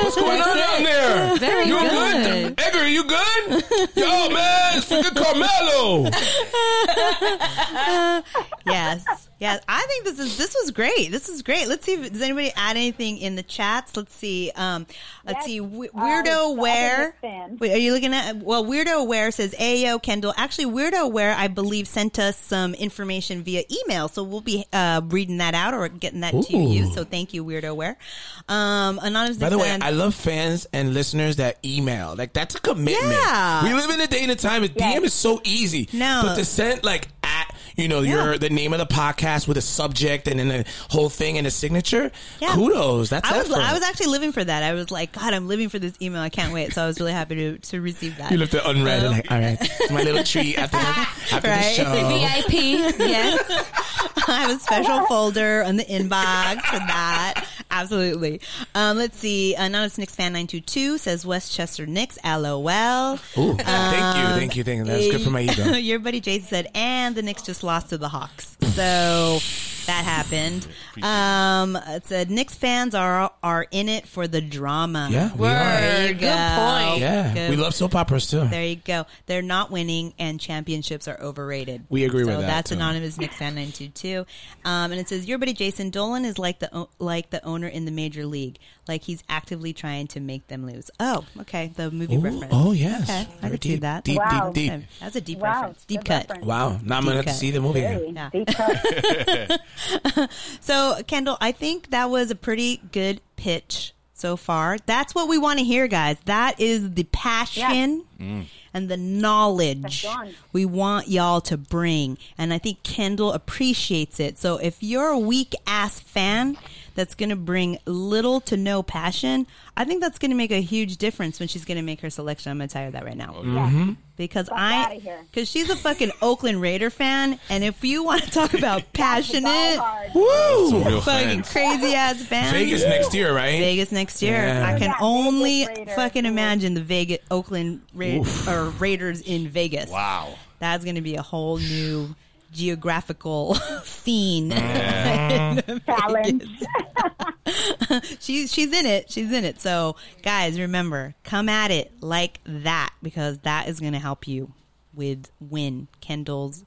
What's going on down there? Very you good. Edgar, you good? Yo, man, it's freaking Carmelo. Yes. Yes. I think this is this was great. This is great. Let's see if does anybody add anything in the chats. Let's see. Um let's Yes. see. W- Weirdo I'm Ware. Wait, are you looking at well Weirdo Ware says Ayo Kendall. Actually Weirdo Ware I believe sent us some information via email. So we'll be uh reading that out or getting that to you. So thank you Weirdo Ware. Um anonymous By the way, fan- I love fans and listeners that email. Like that's a commitment. Yeah. We live in a day and a time. with DM is so easy. No. but to send like at you know your the name of the podcast with a subject and then the whole thing and a signature. Yeah. Kudos. That's I was effort. I was actually living for that. I was like, God, I'm living for this email. I can't wait. So I was really happy to to receive that. You left it unread and like, um, all right, it's my little treat after the, after Right. the show. VIP, yes. I have a special folder on the inbox for that. Absolutely. Um, let's see. Uh, Anonymous Knicks fan nine two two says Westchester Knicks. LOL. Ooh, thank you, um, thank you, thank you. That's good for my ego. Your buddy Jason said, and the Knicks just lost to the Hawks. So that happened. Um, it said Knicks fans are are in it for the drama. Yeah, we Word. are. There you Good go. point. Yeah, Good. we love soap operas too. There you go. They're not winning, and championships are overrated. We agree so with that, That's too. anonymous Knicks fan nine two two, um, and it says your buddy Jason Dolan is like the o- like the owner in the major league, like he's actively trying to make them lose. Oh, okay, the movie Ooh, reference. oh, yes. okay, I Very could see deep, that. deep, Wow. deep, deep. Okay, That's a deep Wow, reference, deep good cut. reference. Wow, now I'm gonna have to cut. see the movie. Really Yeah. deep cut. So, Kendall, I think that was a pretty good pitch so far. That's what we want to hear, guys. That is the passion mm. and the knowledge we want y'all to bring. And I think Kendall appreciates it. So, if you're a weak ass fan that's going to bring little to no passion, I think that's going to make a huge difference when she's going to make her selection. I'm going to tell you that right now oh, Yeah. Mm-hmm. because Fuck I outta because she's a fucking Oakland Raider fan, and if you want to talk about passionate, Die hard. Woo! Real fucking fans. crazy ass fans, Vegas next year, right? Vegas next year. Yeah. I can Yeah, only fucking imagine the Vegas Oakland Ra- or Raiders in Vegas. Wow. That's going to be a whole new geographical scene. Challenge. she's she's in it. She's in it. So guys, remember, come at it like that because that is going to help you with win Kendall's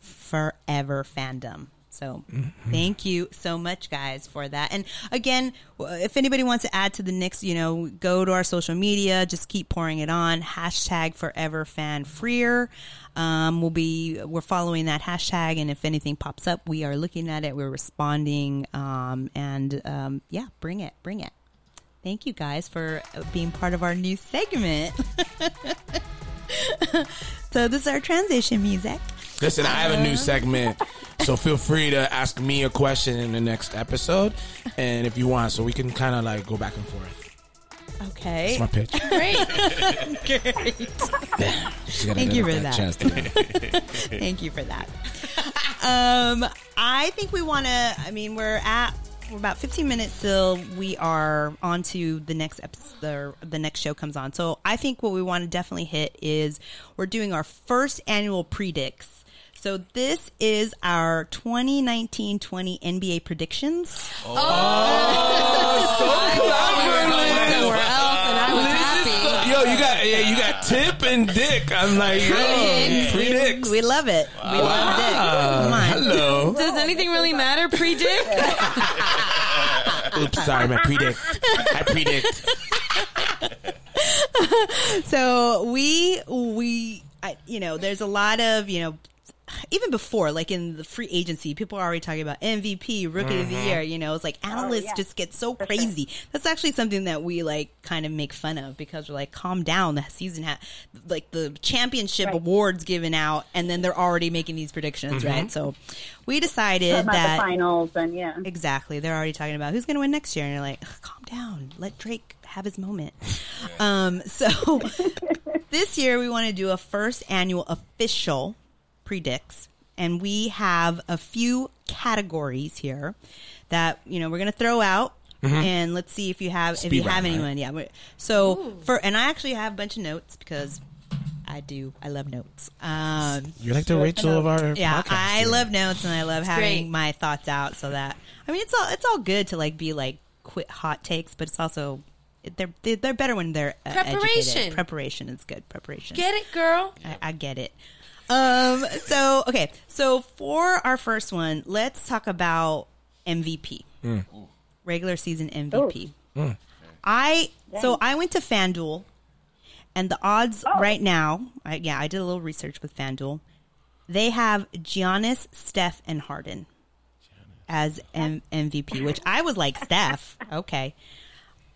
forever fandom. So thank you so much, guys, for that. And again, if anybody wants to add to the Knicks, you know, go to our social media. Just keep pouring it on. Hashtag Forever Fan Freer. Um, we'll be we're following that hashtag, and if anything pops up, we are looking at it. We're responding, um, and um, yeah, bring it, bring it. Thank you guys for uh, being part of our new segment. so this is our transition music. Listen, I have a new segment, so feel free to ask me a question in the next episode, and if you want, so we can kind of like go back and forth. Okay. That's my pitch. Great. Thank you for that. Thank you for that. um, I think we want to. I mean, we're at we're about 15 minutes till we are on to the next episode. The, the next show comes on. So I think what we want to definitely hit is we're doing our first annual predicts. So this is our 2019-20 NBA predictions. Oh. Oh. Somewhere else, and I was happy. Yo, you got yeah, you got Tip and Dick. I'm like, yo, predicts. We love it. We love Dick. Come on. Hello. Does anything really matter? Predict. Oops, sorry, man. Predict. I predict. so we we I, you know there's a lot of you know even before like in the free agency people are already talking about mvp rookie of the year you know it's like analysts yeah. just get so crazy that's actually something that we like kind of make fun of because we're like calm down the season had like the championship Right. awards given out and then they're already making these predictions right so we decided that the finals and yeah. Exactly. They're already talking about who's going to win next year, and you're like, calm down, let Drake have his moment. Um, so this year we want to do a first annual official predicts, and we have a few categories here that you know we're going to throw out. And let's see if you have if Speed you have round, right? anyone. Yeah. we- So for and I actually have a bunch of notes because I do. I love notes. Um, You're like the Rachel of our yeah, podcast I here. love notes and I love having great. my thoughts out so that I mean it's all it's all good to like be like quit hot takes, but it's also they're they're they're better when they're uh, educated. Preparation. Preparation is good. Preparation. Get it, girl? I, I get it. Um. So okay. So for our first one, let's talk about MVP. Regular season MVP. I so I went to FanDuel, and the odds right now, I, yeah, I did a little research with FanDuel. They have Giannis, Steph, and Harden as M- MVP, which I was like, Steph, okay.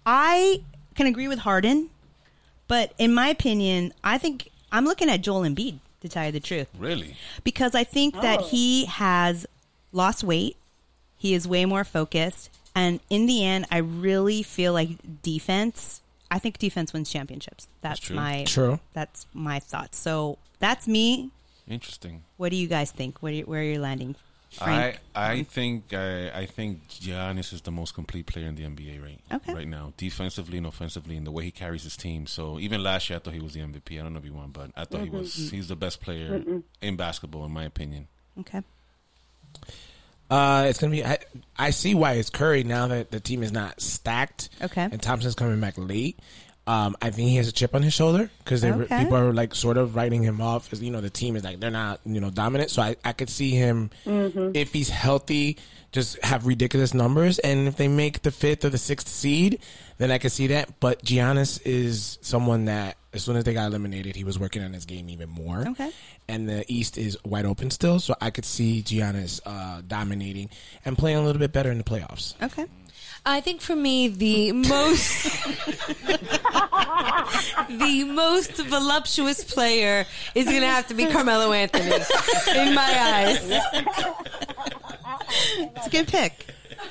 I can agree with Harden, but in my opinion, I think I'm looking at Joel Embiid to tell you the truth Really? because I think that Oh. he has lost weight. He is way more focused. And in the end, I really feel like defense. I think defense wins championships. That's, true. my True. That's my thoughts. So that's me. Interesting. What do you guys think? Where where are you landing, Frank? I I think I, I think Giannis is the most complete player in the NBA right Okay. right now, defensively and offensively, and the way he carries his team. So even last year, I thought he was the MVP. I don't know if he won, but I thought he was. He's the best player in basketball, in my opinion. okay. Uh, it's gonna be. I, I see why it's Curry now that the team is not stacked. Okay. And Thompson's coming back late. Um, I think he has a chip on his shoulder because Okay. people are like sort of writing him off as you know the team is like they're not you know dominant. So I, I could see him if he's healthy, just have ridiculous numbers, and if they make the fifth or the sixth seed, then I could see that. But Giannis is someone that as soon as they got eliminated, he was working on his game even more. Okay. And the East is wide open still, so I could see Giannis uh, dominating and playing a little bit better in the playoffs. Okay. I think for me the most the most voluptuous player is going to have to be Carmelo Anthony in my eyes. It's a good pick.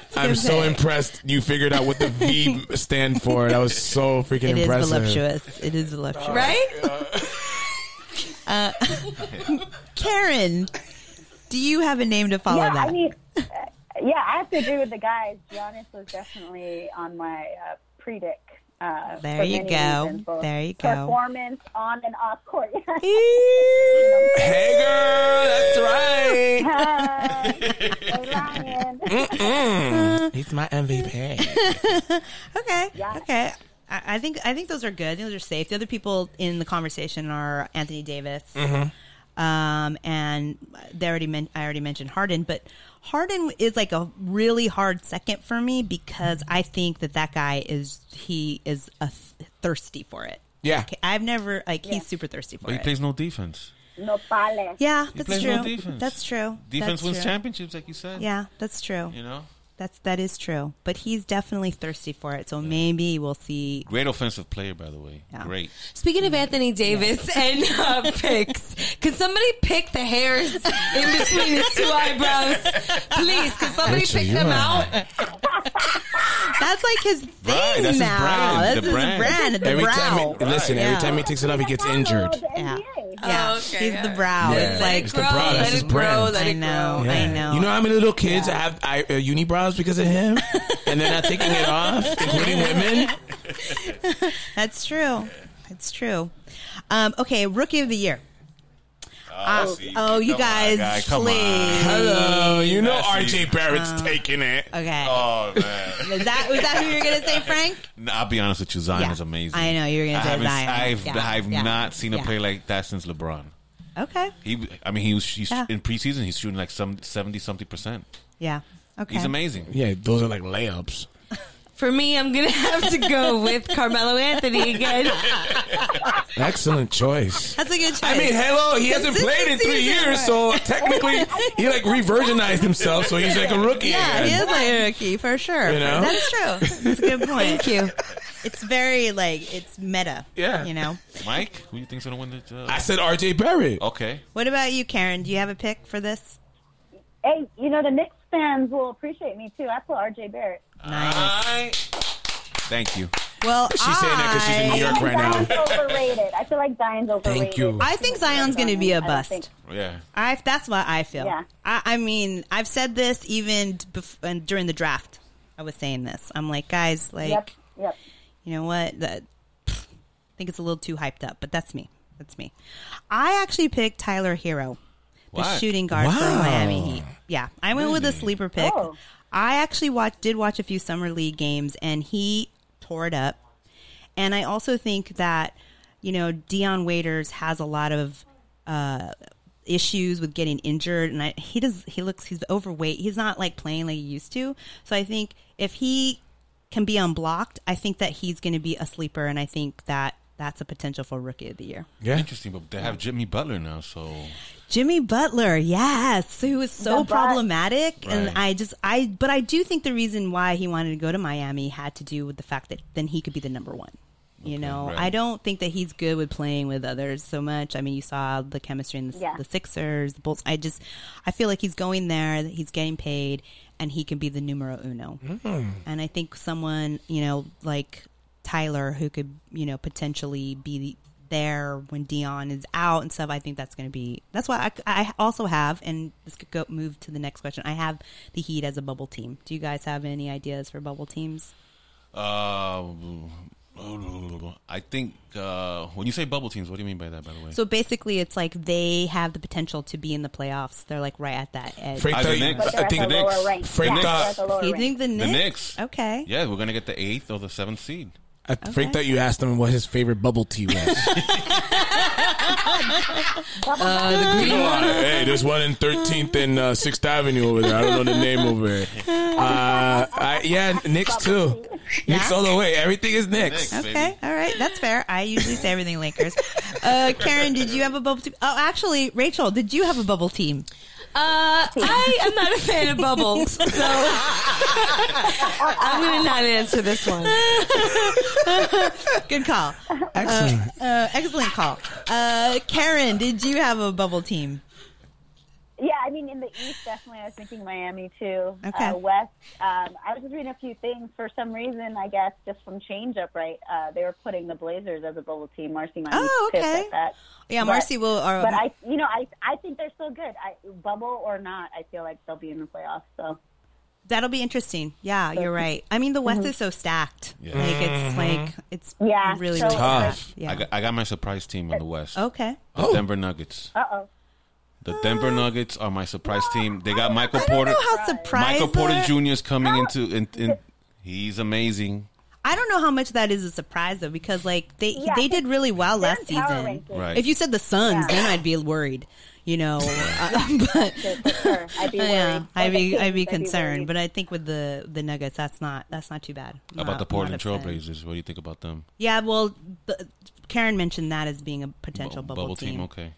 It's a I'm so pick. impressed you figured out what the V stand for. That was so freaking impressed. It is voluptuous. It is voluptuous. Right? Karen, do you have a name to follow yeah, that? I mean, uh, yeah, I have to agree with the guys. Giannis was definitely on my uh, predict. Uh, There you go. reasons, There you go. Performance on and off court. Hey girl, that's right. Hi, hey, Ryan. He's my MVP. Okay. Yeah. Okay. I, I think I think those are good. I think those are safe. The other people in the conversation are Anthony Davis, um, and they already men- I already mentioned Harden, but Harden is like a really hard second for me because I think that that guy is he is a th- thirsty for it. Yeah. Okay, I've never like Yeah. he's super thirsty for it. But he it. plays no defense. No pales. yeah, He that's plays true. no defense. That's true. Defense That's wins true. championships, like you said. Yeah, that's true. You know, That's that is true. But he's definitely thirsty for it. So maybe we'll see. great offensive player, by the way. Yeah. Great. Speaking of Anthony Davis and uh, picks, can somebody pick the hairs in between his two eyebrows? Please, can somebody Rachel, pick them are- out? That's like his thing Right, that's his brand, That's the his brand. brand. The Every brow. time, he, listen, Yeah. every time he takes it off, he gets injured. Yeah. NBA. yeah, Oh, okay, he's the brow. Yeah. It's like It's the brow, that's let his it grow, brand. I know, grow. I know. You know how many little kids have I, uh, unibrows because of him, and they're not taking it off, including women. That's true. That's true. Um, okay, rookie of the year. Uh, see, oh, you guys, guy, come please. Hello, you know RJ it. Barrett's taking it. Okay, Oh man. is that was that who you were gonna say, Frank? No, I'll be honest with you, Zion Yeah. is amazing. I know you were gonna I say Zion. I've Yeah, I've yeah, not seen a yeah. play like that since LeBron. Okay, He, I mean, he was he's, Yeah. in preseason. He's shooting like some seventy something percent. yeah, okay. He's amazing. Yeah, those are like layups. For me, I'm going to have to go with Carmelo Anthony again. Excellent choice. That's a good choice. I mean, hello, he hasn't played in three Consistency is years, so technically he like re-virginized himself, so he's like a rookie. yeah, again. he is like a rookie for sure. You know? That's true. That's a good point. Thank you. It's very like it's meta. Yeah. you know. Mike, who do you think's gonna win the job? I said RJ Barrett. okay. What about you, Karen? Do you have a pick for this? Hey, you know the Knicks fans will appreciate me too. I put R.J. Barrett. Nice. I- Thank you. Well, She's saying that because she's in New York right like now. Overrated. I feel like Zion's overrated. Thank you. I think Zion's going to be a don't bust. think- Yeah. I that's what I feel. Yeah. I, I mean, I've said this even bef- and during the draft. I was saying this. I'm like, guys, like, Yep. Yep. you know what? That I think it's a little too hyped up, but that's me. That's me. I actually picked Tyler Herro, the What? shooting guard for Wow. Miami Heat. Yeah, I went with a sleeper pick. Oh. I actually watched did watch a few summer league games, and he tore it up. And I also think that you know Dion Waiters has a lot of uh, issues with getting injured, and I, he does. He looks he's overweight. He's not like playing like he used to. So I think if he can be unblocked, I think that he's going to be a sleeper, and I think that that's a potential for rookie of the year. Yeah. Interesting, but they have Jimmy Butler now, so Jimmy Butler, yes, he was so The butt. problematic, and I just I but I do think the reason why he wanted to go to Miami had to do with the fact that then he could be the number one. You know, right. I don't think that he's good with playing with others so much. I mean, you saw the chemistry in the, Yeah. the Sixers, the Bulls. I just, I feel like he's going there, that he's getting paid, and he can be the numero uno. Mm. And I think someone, you know, like Tyler, who could, you know, potentially be there when Dion is out and stuff. I think that's going to be. That's why I, I also have, and this could go move to the next question. I have the Heat as a bubble team. Do you guys have any ideas for bubble teams? uh, I think uh, when you say bubble teams, what do you mean by that? By the way, So basically, it's like they have the potential to be in the playoffs. They're like right at that edge. Frank I thought, think- I think the the Knicks. lower. Frank yeah, thought- the lower you think the Knicks? Knicks. Okay. yeah, we're gonna get the eighth or the seventh seed. I, Frank thought you asked him what his favorite bubble tea was. hey, there's one in 13th and uh, 6th Avenue over there. I don't know the name over there. Uh, I, yeah, Knicks too. Knicks all the way. Everything is Knicks. Knicks. Okay, all right, that's fair. I usually say everything Lakers. Uh, Karen, did you have a bubble team? Oh, actually, Rachel, did you have a bubble team? Uh, I am not a fan of bubbles, so I'm going to not answer this one. Good call. Excellent. Uh, excellent call. Uh, Karen, did you have a bubble team? Yeah, I mean, in the East, definitely, I was thinking Miami too. Okay. Uh, West, um, I was just reading a few things. For some reason, I guess just from change up, right? Uh, they were putting the Blazers as a bubble team. Marcy might be Oh, pissed okay. at that. Yeah, But- Marcy will. Or, But I, you know, I I think they're still good. I, bubble or not, I feel like they'll be in the playoffs. So that'll be interesting. Yeah, you're right. I mean, the West is so stacked. Yeah. Like it's like it's Yeah, really so really Tough. tough. Yeah. I got, I got my surprise team in the West. okay. The Oh. Denver Nuggets. uh oh. The Denver Nuggets are my surprise team. They got Michael I don't Porter. know how surprised. Michael Porter that- Jr. is coming into. In, in, he's amazing. I don't know how much that is a surprise though, because like they Yeah, they did really well They're last power season. rankings. Right. If you said the Suns, Yeah. then I'd be worried. You know, uh, but For sure. I'd be worried. yeah, Or I'd the be Kings, I'd be worried. concerned. But I think with the the Nuggets, that's not that's not too bad. How Not- about the Portland not upset. Trailblazers? What do you think about them? Yeah, well, the, Karen mentioned that as being a potential Bu- bubble, team. Okay.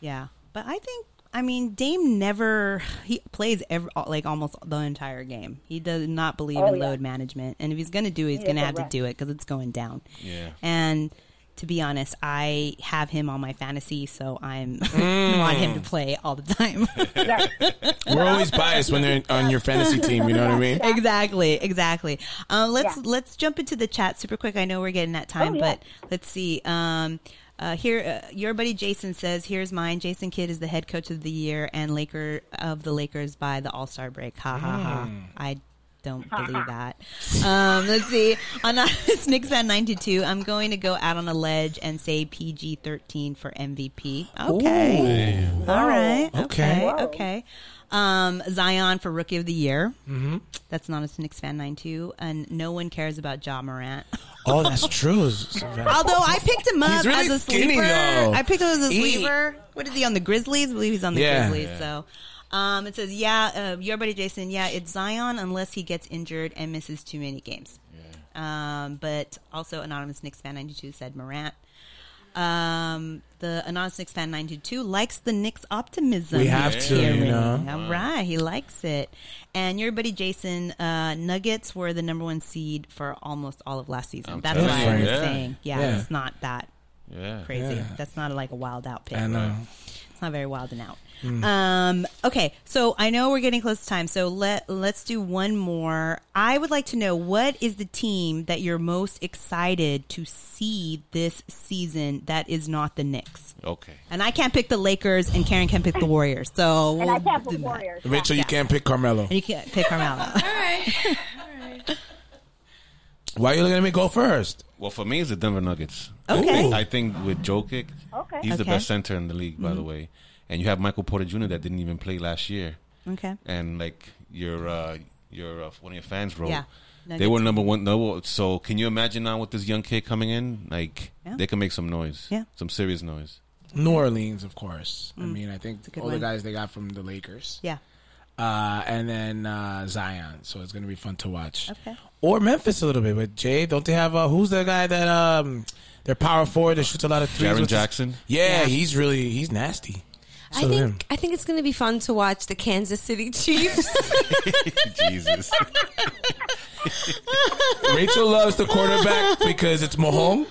Yeah, but I think I mean Dame never he plays every like almost the entire game. He does not believe Oh, in yeah. load management, and if he's going to do it, he's He going to is a have to do it because it's going down. Yeah. And to be honest, I have him on my fantasy, so I'm want him to play all the time. We're always biased when they're on your fantasy team. You know what I mean? exactly, exactly. Um, let's Yeah. let's jump into the chat super quick. I know we're getting that time, Oh, yeah. but let's see. Um, uh, here, uh, your buddy Jason says, "Here's mine. Jason Kidd is the head coach of the year and Laker of the Lakers by the All Star break. Ha ha ha! I don't believe that. Um, let's see. Anonymous Knicks fan ninety two. I'm going to go out on a ledge and say PG thirteen for MVP. Okay. All right. Okay. Okay. Okay. Um, Zion for Rookie of the Year. Mm-hmm. That's not a Knicks fan nine two, and no one cares about Ja Morant. Oh, that's true. Although I picked him up really as a skinny, sleeper. though. I picked him as a He- sleeper. What is he on the Grizzlies? I believe he's on the Yeah. Grizzlies. So. Um, it says, yeah, uh, your buddy Jason, yeah, it's Zion unless he gets injured and misses too many games. Um, but also, Anonymous Knicks fan 92 said Morant. Um, the Anonymous Knicks fan 92 likes the Knicks optimism. We have he's to, you carrying. know. All right, he likes it. And your buddy Jason, uh, Nuggets were the number one seed for almost all of last season. I'm That's telling why I was yeah. saying, yeah, Yeah. it's not that Yeah. crazy. Yeah. That's not like a wild out pick. I know. It's not very wild and out. Hmm. Um, okay, so I know we're getting close to time, so let let's do one more. I would like to know what is the team that you're most excited to see this season that is not the Knicks. Okay. And I can't pick the Lakers, and Karen can pick the Warriors. So And I we'll can't do put. Warriors. Rachel, you can't pick Carmelo. And you can't pick Carmelo. All right. Why are you looking at me go first? Well, for me, it's the Denver Nuggets. Okay. I think with Joe Jokic, Okay. he's the Okay. best center in the league, by the way. And you have Michael Porter Jr. that didn't even play last year. okay. And like your uh, your uh, one of your fans wrote, Yeah. they Nuggets. were number one. No, so can you imagine now with this young kid coming in? Like Yeah. they can make some noise, Yeah. some serious noise. New Orleans, of course. I mean, I think Mm. a good all the one. guys they got from the Lakers. Yeah. Uh, and then uh, Zion. So it's going to be fun to watch. Okay. Or Memphis a little bit. But Jay, don't they have, uh, who's the guy that, um, they're power forward that shoots a lot of threes? Jaren What's his- Jackson. Yeah, Yeah. he's really, he's nasty. I think him. I think it's going to be fun to watch the Kansas City Chiefs. Jesus. Rachel loves the quarterback because it's Mahone,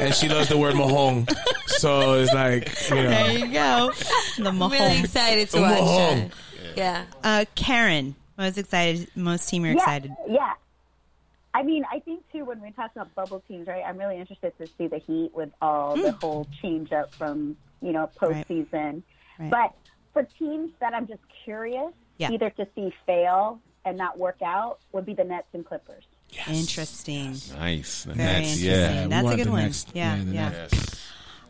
and she loves the word Mahone. So it's like, you know. There you go. The I'm really excited to watch Mahone. that. Yeah. Uh, Karen, most excited. Most team are Yeah, excited. Yeah. I mean, I think too when we talk about bubble teams, right? I'm really interested to see the Heat with all the hmm. whole change up from you know Right. postseason. Right. But for teams that I'm just curious, Yeah. either to see fail and not work out, would be the Nets and Clippers. Interesting. nice. The Very Nets, interesting. yeah. That's a good one. next- yeah, yeah, yeah. Yes.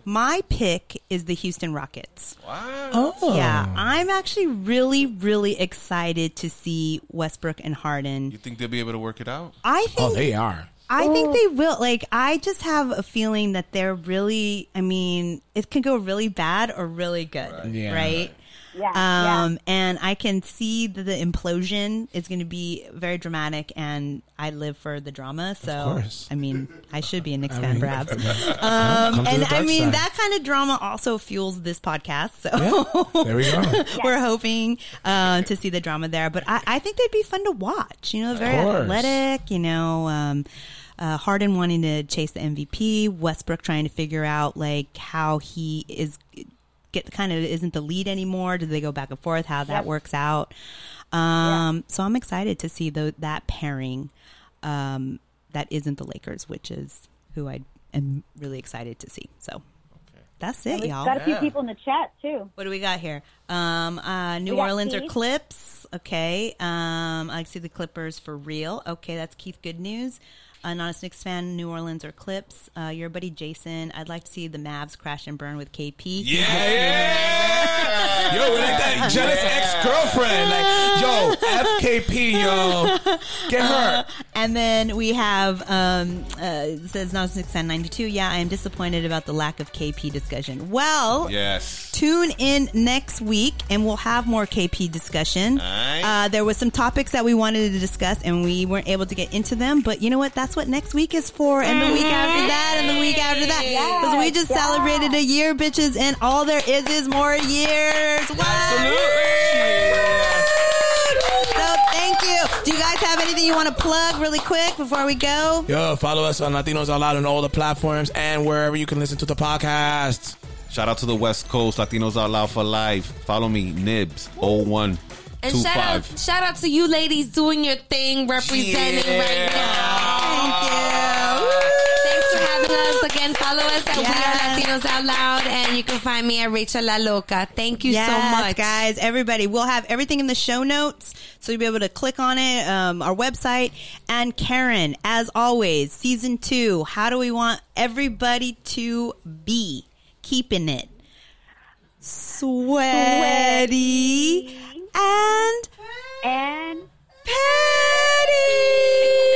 My pick is the Houston Rockets. Wow. Oh. Yeah, I'm actually really, really excited to see Westbrook and Harden. You think they'll be able to work it out? I oh, think Oh, they are. I think oh. they will. Like, I just have a feeling that they're really. I mean, it can go really bad or really good, right? Yeah. Yeah, Um, and I can see that the implosion is going to be very dramatic, and I live for the drama. So, course. I mean, I should be a Knicks I fan, mean, perhaps. Um, and I mean, side. that kind of drama also fuels this podcast. So, There we go. we're hoping uh, to see the drama there. But I, I think they'd be fun to watch. You know, very athletic. You know, um, uh, Harden wanting to chase the MVP, Westbrook trying to figure out like how he is get kind of isn't the lead anymore. Do they go back and forth? How that Yep. works out. Um, So I'm excited to see the, that pairing um, that isn't the Lakers, which is who I am really excited to see. So that's it, We've y'all. got a few people in the chat too. What do we got here? Um, uh, New We got Orleans or Clips? Okay. Um, I see the Clippers for real. Okay, that's Keith. Good news. Uh, not a Knicks fan. New Orleans or Clips? Uh, your buddy Jason. I'd like to see the Mavs crash and burn with KP. Yeah, yeah. Yo, we're like that jealous ex girlfriend. Like, yo, FKP, yo, get her. Uh, And then we have, um, uh, says now 692. Yeah, I am disappointed about the lack of KP discussion. Well, Yes. tune in next week and we'll have more KP discussion. Alright. Uh, there was some topics that we wanted to discuss and we weren't able to get into them, but you know what? That's what next week is for, and the week after mm-hmm. that, and the week after that. Because we just Yes, yes. celebrated a year, bitches, and all there is is more years. What? So thank you. Do you guys have anything you want to plug really quick before we go? Yo, follow us on Latinos Out Loud on all the platforms and wherever you can listen to the podcast. Shout out to the West Coast, Latinos Out Loud for Life. Follow me, Nibs, 0125. And shout out, shout out to you ladies doing your thing, representing right now. Thank you. Thanks for having us again. Follow us at Yes. We Are Latinos Out Loud, and you can find me at Rachel La Loca. Thank you Yes, so much, guys. Everybody, we'll have everything in the show notes, so you'll be able to click on it. Um, our website and Karen, as always, season two. How do we want everybody to be keeping it sweaty. sweaty and and Patty.